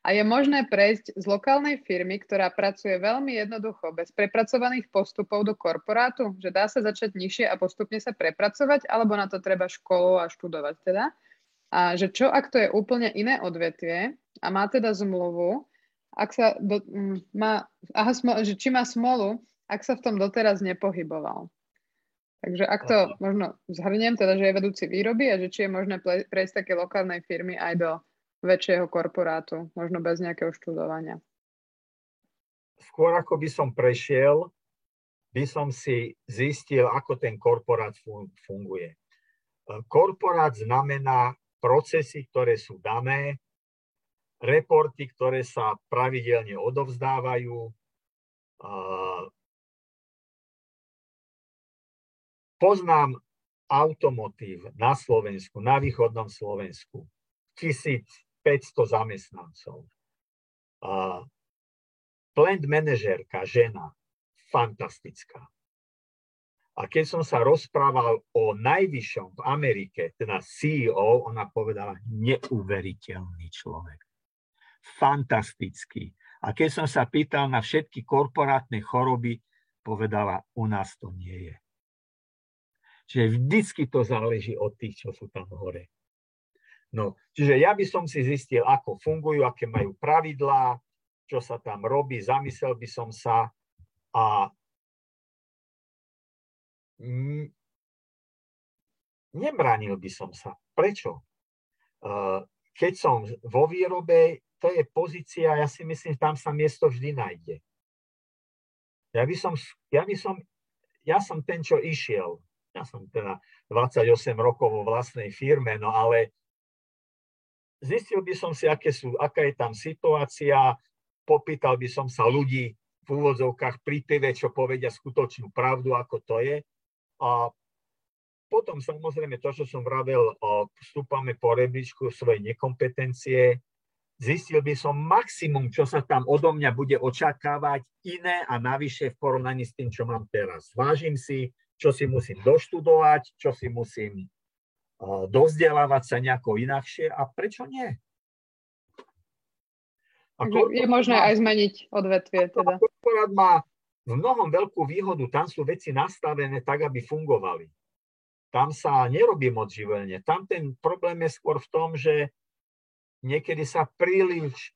[SPEAKER 1] A je možné prejsť z lokálnej firmy, ktorá pracuje veľmi jednoducho, bez prepracovaných postupov do korporátu? Že dá sa začať nižšie a postupne sa prepracovať, alebo na to treba školu a študovať teda? A že čo, ak to je úplne iné odvetvie a má teda zmluvu, ak sa do, má, aha, smol, že či má smolu, ak sa v tom doteraz nepohyboval. Takže ak to Aha. možno zhrniem, teda, že je vedúci výroby a že či je možné prejsť také lokálnej firmy aj do väčšieho korporátu, možno bez nejakého študovania.
[SPEAKER 2] Skôr ako by som prešiel, by som si zistil, ako ten korporát funguje. Korporát znamená procesy, ktoré sú dané, reporty, ktoré sa pravidelne odovzdávajú, Poznám automotív na Slovensku, na východnom Slovensku, 1500 zamestnancov. Uh, plant manažérka, žena, fantastická. A keď som sa rozprával o najvyššom v Amerike, teda CEO, ona povedala, neuveriteľný človek. Fantastický. A keď som sa pýtal na všetky korporátne choroby, povedala, u nás to nie je. Čiže vždycky to záleží od tých, čo sú tam hore. No, čiže ja by som si zistil, ako fungujú, aké majú pravidlá, čo sa tam robí, zamyslel by som sa a nebránil by som sa. Prečo? Keď som vo výrobe, to je pozícia, ja si myslím, že tam sa miesto vždy nájde. Ja by som, ja by som, ja som ten, čo išiel ja som teda 28 rokov vo vlastnej firme, no ale zistil by som si, aké sú, aká je tam situácia, popýtal by som sa ľudí v úvodzovkách pri pive, čo povedia skutočnú pravdu, ako to je. A potom samozrejme to, čo som vravel, vstúpame po rebríčku svojej nekompetencie, zistil by som maximum, čo sa tam odo mňa bude očakávať iné a navyše v porovnaní s tým, čo mám teraz. Vážim si, čo si musím doštudovať, čo si musím dozdelávať sa nejako inakšie a prečo nie?
[SPEAKER 1] A je možné má, aj zmeniť odvetvie. Teda.
[SPEAKER 2] Korporát má v mnohom veľkú výhodu, tam sú veci nastavené tak, aby fungovali. Tam sa nerobí moc živelne. Tam ten problém je skôr v tom, že niekedy sa príliš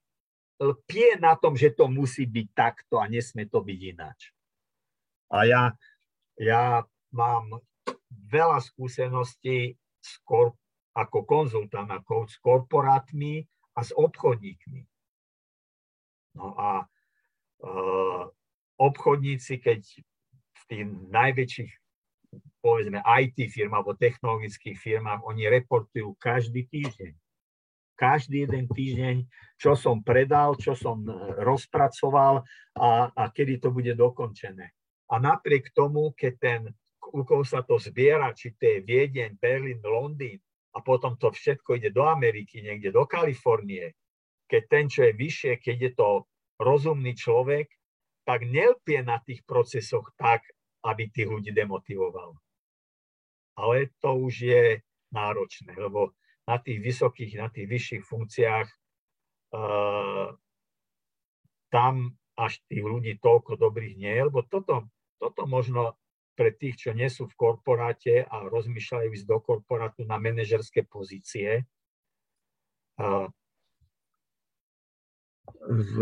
[SPEAKER 2] pie na tom, že to musí byť takto a nesmie to byť ináč. A ja ja mám veľa skúseností skôr ako konzultant, ako s korporátmi a s obchodníkmi. No a uh, obchodníci, keď v tých najväčších povedzme IT firm alebo technologických firmách, oni reportujú každý týždeň. Každý jeden týždeň, čo som predal, čo som e, rozpracoval a, a kedy to bude dokončené. A napriek tomu, keď ten, u koho sa to zbiera, či to je Viedeň, Berlín, Londýn, a potom to všetko ide do Ameriky, niekde do Kalifornie, keď ten, čo je vyššie, keď je to rozumný človek, tak nelpie na tých procesoch tak, aby tých ľudí demotivoval. Ale to už je náročné, lebo na tých vysokých, na tých vyšších funkciách uh, tam až tých ľudí toľko dobrých nie je, lebo toto toto možno pre tých, čo nie sú v korporáte a rozmýšľajú ísť do korporátu na manažerské pozície. V,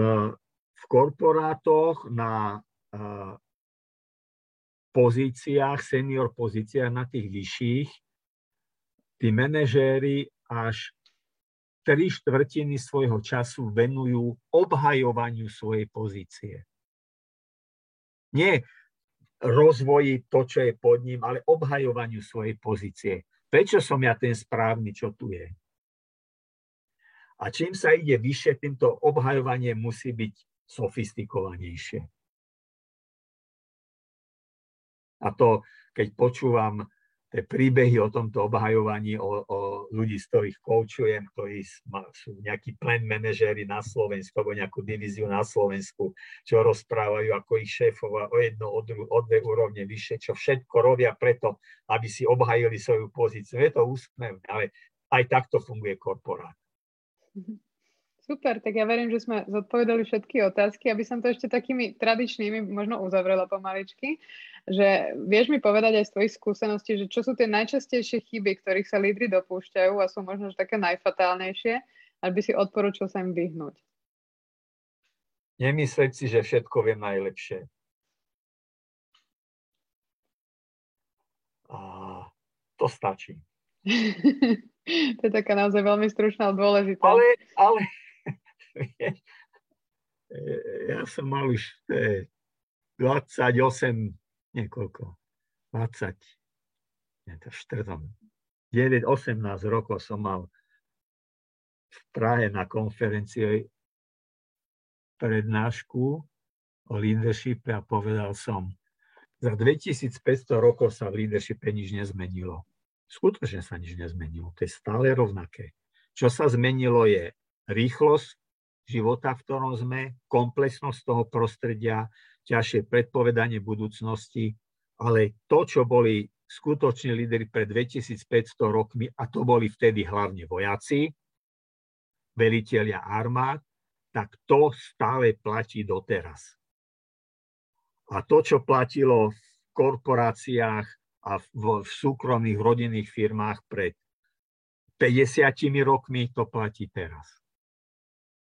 [SPEAKER 2] v korporátoch na pozíciách, senior pozíciách na tých vyšších, tí manažéri až tri štvrtiny svojho času venujú obhajovaniu svojej pozície. Nie rozvoji to, čo je pod ním, ale obhajovaniu svojej pozície. Prečo som ja ten správny, čo tu je? A čím sa ide vyššie, týmto obhajovanie musí byť sofistikovanejšie. A to, keď počúvam tie príbehy o tomto obhajovaní, o, o ľudí, z ktorých koučujem, ktorí sú nejakí plen manažéri na Slovensku alebo nejakú divíziu na Slovensku, čo rozprávajú ako ich šéfova o jedno, o, dru, o dve úrovne vyššie, čo všetko robia preto, aby si obhajili svoju pozíciu. Je to úsmevné, ale aj takto funguje korporát.
[SPEAKER 1] Super, tak ja verím, že sme zodpovedali všetky otázky, aby som to ešte takými tradičnými možno uzavrela pomaličky, že vieš mi povedať aj z tvojich skúseností, že čo sú tie najčastejšie chyby, ktorých sa lídry dopúšťajú a sú možno také najfatálnejšie, aby si odporúčil sa im vyhnúť.
[SPEAKER 2] Nemyslieť si, že všetko viem najlepšie. A to stačí.
[SPEAKER 1] to je taká naozaj veľmi stručná a dôležitá.
[SPEAKER 2] Ale, ale ja som mal už 28, niekoľko, 20, nie to 4, 9, 18 rokov som mal v Prahe na konferencii prednášku o leadershipe a povedal som, za 2500 rokov sa v leadershipe nič nezmenilo. Skutočne sa nič nezmenilo. To je stále rovnaké. Čo sa zmenilo je rýchlosť života, v ktorom sme, komplexnosť toho prostredia, ťažšie predpovedanie budúcnosti, ale to, čo boli skutoční lídry pred 2500 rokmi, a to boli vtedy hlavne vojaci, veliteľia armád, tak to stále platí doteraz. A to, čo platilo v korporáciách a v, v súkromných rodinných firmách pred 50 rokmi, to platí teraz.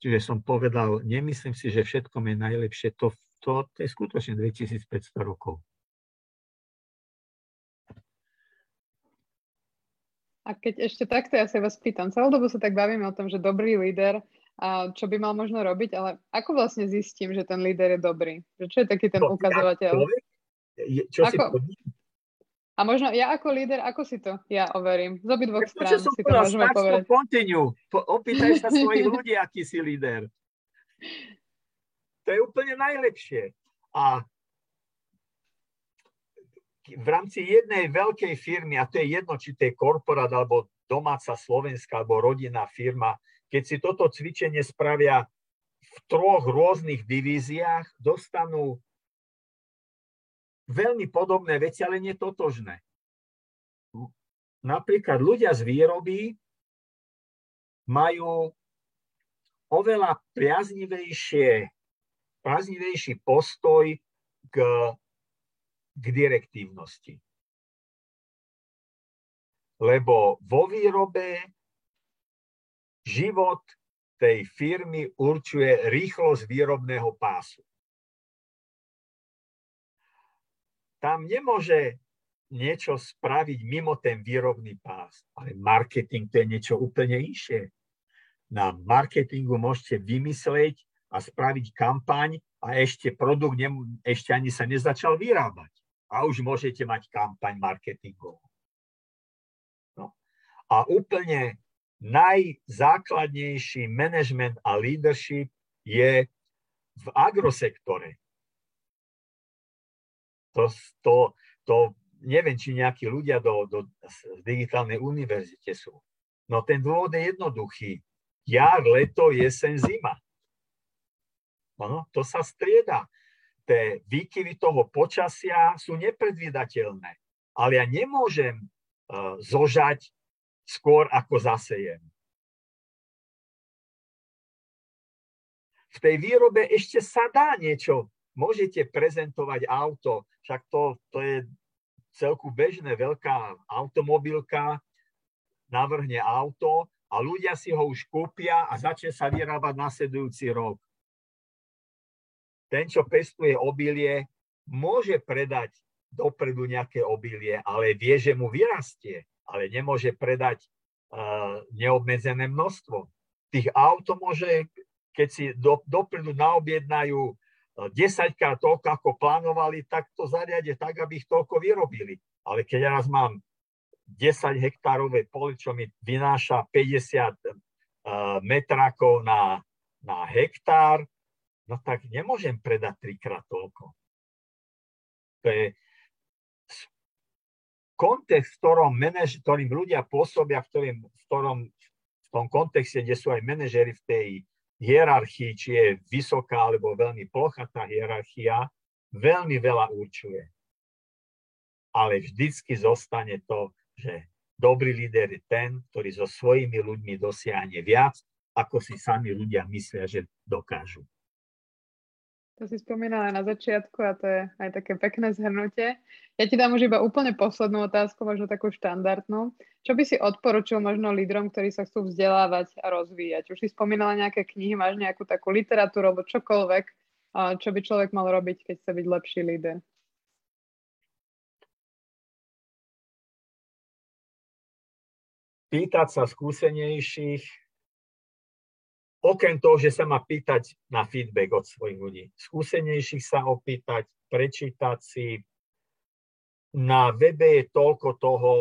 [SPEAKER 2] Čiže som povedal, nemyslím si, že všetko je najlepšie. To, to, to je skutočne 2500 rokov.
[SPEAKER 1] A keď ešte takto ja sa vás pýtam, celú dobu sa tak bavíme o tom, že dobrý líder, a čo by mal možno robiť, ale ako vlastne zistím, že ten líder je dobrý? Čo je taký ten to, ukazovateľ?
[SPEAKER 2] Čo ako? si
[SPEAKER 1] a možno ja ako líder, ako si to ja overím? Z obidvoch strán si to môžeme povedať.
[SPEAKER 2] Continue. Po, opýtaj sa svojich ľudí, aký si líder. To je úplne najlepšie. A v rámci jednej veľkej firmy, a to je jedno, či to je korporát, alebo domáca slovenská, alebo rodinná firma, keď si toto cvičenie spravia v troch rôznych divíziách, dostanú veľmi podobné veci, ale netotožné. Napríklad ľudia z výroby majú oveľa priaznivejšie, priaznivejší postoj k, k direktívnosti. Lebo vo výrobe život tej firmy určuje rýchlosť výrobného pásu. Tam nemôže niečo spraviť mimo ten výrobný pás. Ale marketing to je niečo úplne inšie. Na marketingu môžete vymysleť a spraviť kampaň a ešte produkt nem, ešte ani sa nezačal vyrábať. A už môžete mať kampaň marketingovú. No. A úplne najzákladnejší management a leadership je v agrosektore to, to, to neviem, či nejakí ľudia do, do digitálnej univerzite sú. No ten dôvod je jednoduchý. Jar, leto, jeseň, zima. Ano, to sa strieda. Tie výkyvy toho počasia sú nepredvídateľné. Ale ja nemôžem uh, zožať skôr, ako zasejem. V tej výrobe ešte sa dá niečo môžete prezentovať auto, však to, to je celku bežné, veľká automobilka navrhne auto a ľudia si ho už kúpia a začne sa vyrábať nasledujúci rok. Ten, čo pestuje obilie, môže predať dopredu nejaké obilie, ale vie, že mu vyrastie, ale nemôže predať uh, neobmedzené množstvo. Tých auto môže, keď si do, dopredu naobjednajú 10 krát toľko, ako plánovali, tak to zariade tak, aby ich toľko vyrobili. Ale keď ja raz mám 10 hektárové pole, čo mi vynáša 50 uh, metrákov na, na hektár, no tak nemôžem predať trikrát toľko. To je kontext, v ktorom, manaž, ktorým ľudia pôsobia, v, ktorým, v, ktorom, v tom kontexte, kde sú aj manažery v tej hierarchii, či je vysoká alebo veľmi plochatá hierarchia, veľmi veľa určuje. Ale vždycky zostane to, že dobrý líder je ten, ktorý so svojimi ľuďmi dosiahne viac, ako si sami ľudia myslia, že dokážu.
[SPEAKER 1] To si spomínala na začiatku a to je aj také pekné zhrnutie. Ja ti dám už iba úplne poslednú otázku, možno takú štandardnú. Čo by si odporučil možno lídrom, ktorí sa chcú vzdelávať a rozvíjať? Už si spomínala nejaké knihy, máš nejakú takú literatúru alebo čokoľvek, čo by človek mal robiť, keď chce byť lepší líder?
[SPEAKER 2] Pýtať sa skúsenejších, okrem toho, že sa má pýtať na feedback od svojich ľudí. Skúsenejších sa opýtať, prečítať si. Na webe je toľko toho,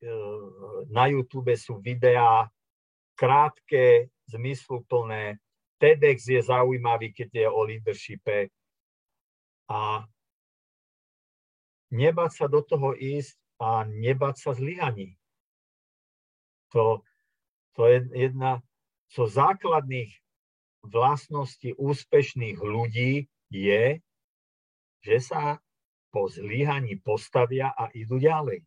[SPEAKER 2] e, na YouTube sú videá krátke, zmysluplné. TEDx je zaujímavý, keď je o leadershipe. A nebať sa do toho ísť a nebať sa zlyhaní. To, to je jedna, zo základných vlastností úspešných ľudí je, že sa po zlyhaní postavia a idú ďalej.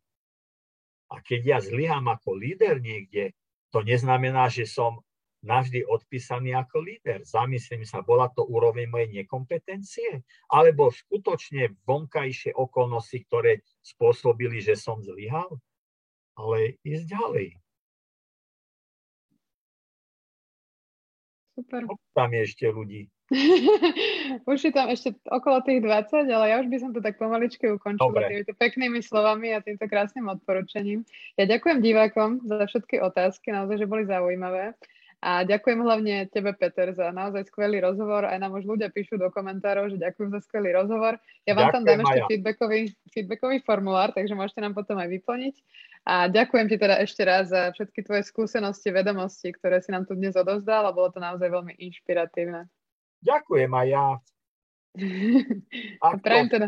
[SPEAKER 2] A keď ja zlyham ako líder niekde, to neznamená, že som navždy odpísaný ako líder. Zamyslím sa, bola to úroveň mojej nekompetencie? Alebo skutočne vonkajšie okolnosti, ktoré spôsobili, že som zlyhal? Ale ísť ďalej.
[SPEAKER 1] Super.
[SPEAKER 2] Tam je ešte ľudí.
[SPEAKER 1] už je tam ešte okolo tých 20, ale ja už by som to tak pomaličke ukončila týmito peknými slovami a týmto krásnym odporúčaním. Ja ďakujem divákom za všetky otázky, naozaj, že boli zaujímavé. A ďakujem hlavne tebe, Peter, za naozaj skvelý rozhovor. Aj nám už ľudia píšu do komentárov, že ďakujem za skvelý rozhovor. Ja vám ďakujem, tam dám ešte feedbackový, feedbackový formulár, takže môžete nám potom aj vyplniť. A ďakujem ti teda ešte raz za všetky tvoje skúsenosti, vedomosti, ktoré si nám tu dnes odovzdal a bolo to naozaj veľmi inšpiratívne.
[SPEAKER 2] Ďakujem aj ja.
[SPEAKER 1] Ak to, teda.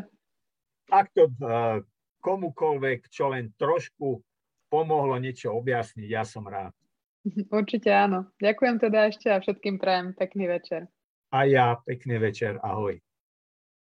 [SPEAKER 2] Ak to uh, komukoľvek, čo len trošku pomohlo niečo objasniť, ja som rád.
[SPEAKER 1] Určite áno. Ďakujem teda ešte a všetkým prajem pekný večer.
[SPEAKER 2] A ja pekný večer. Ahoj.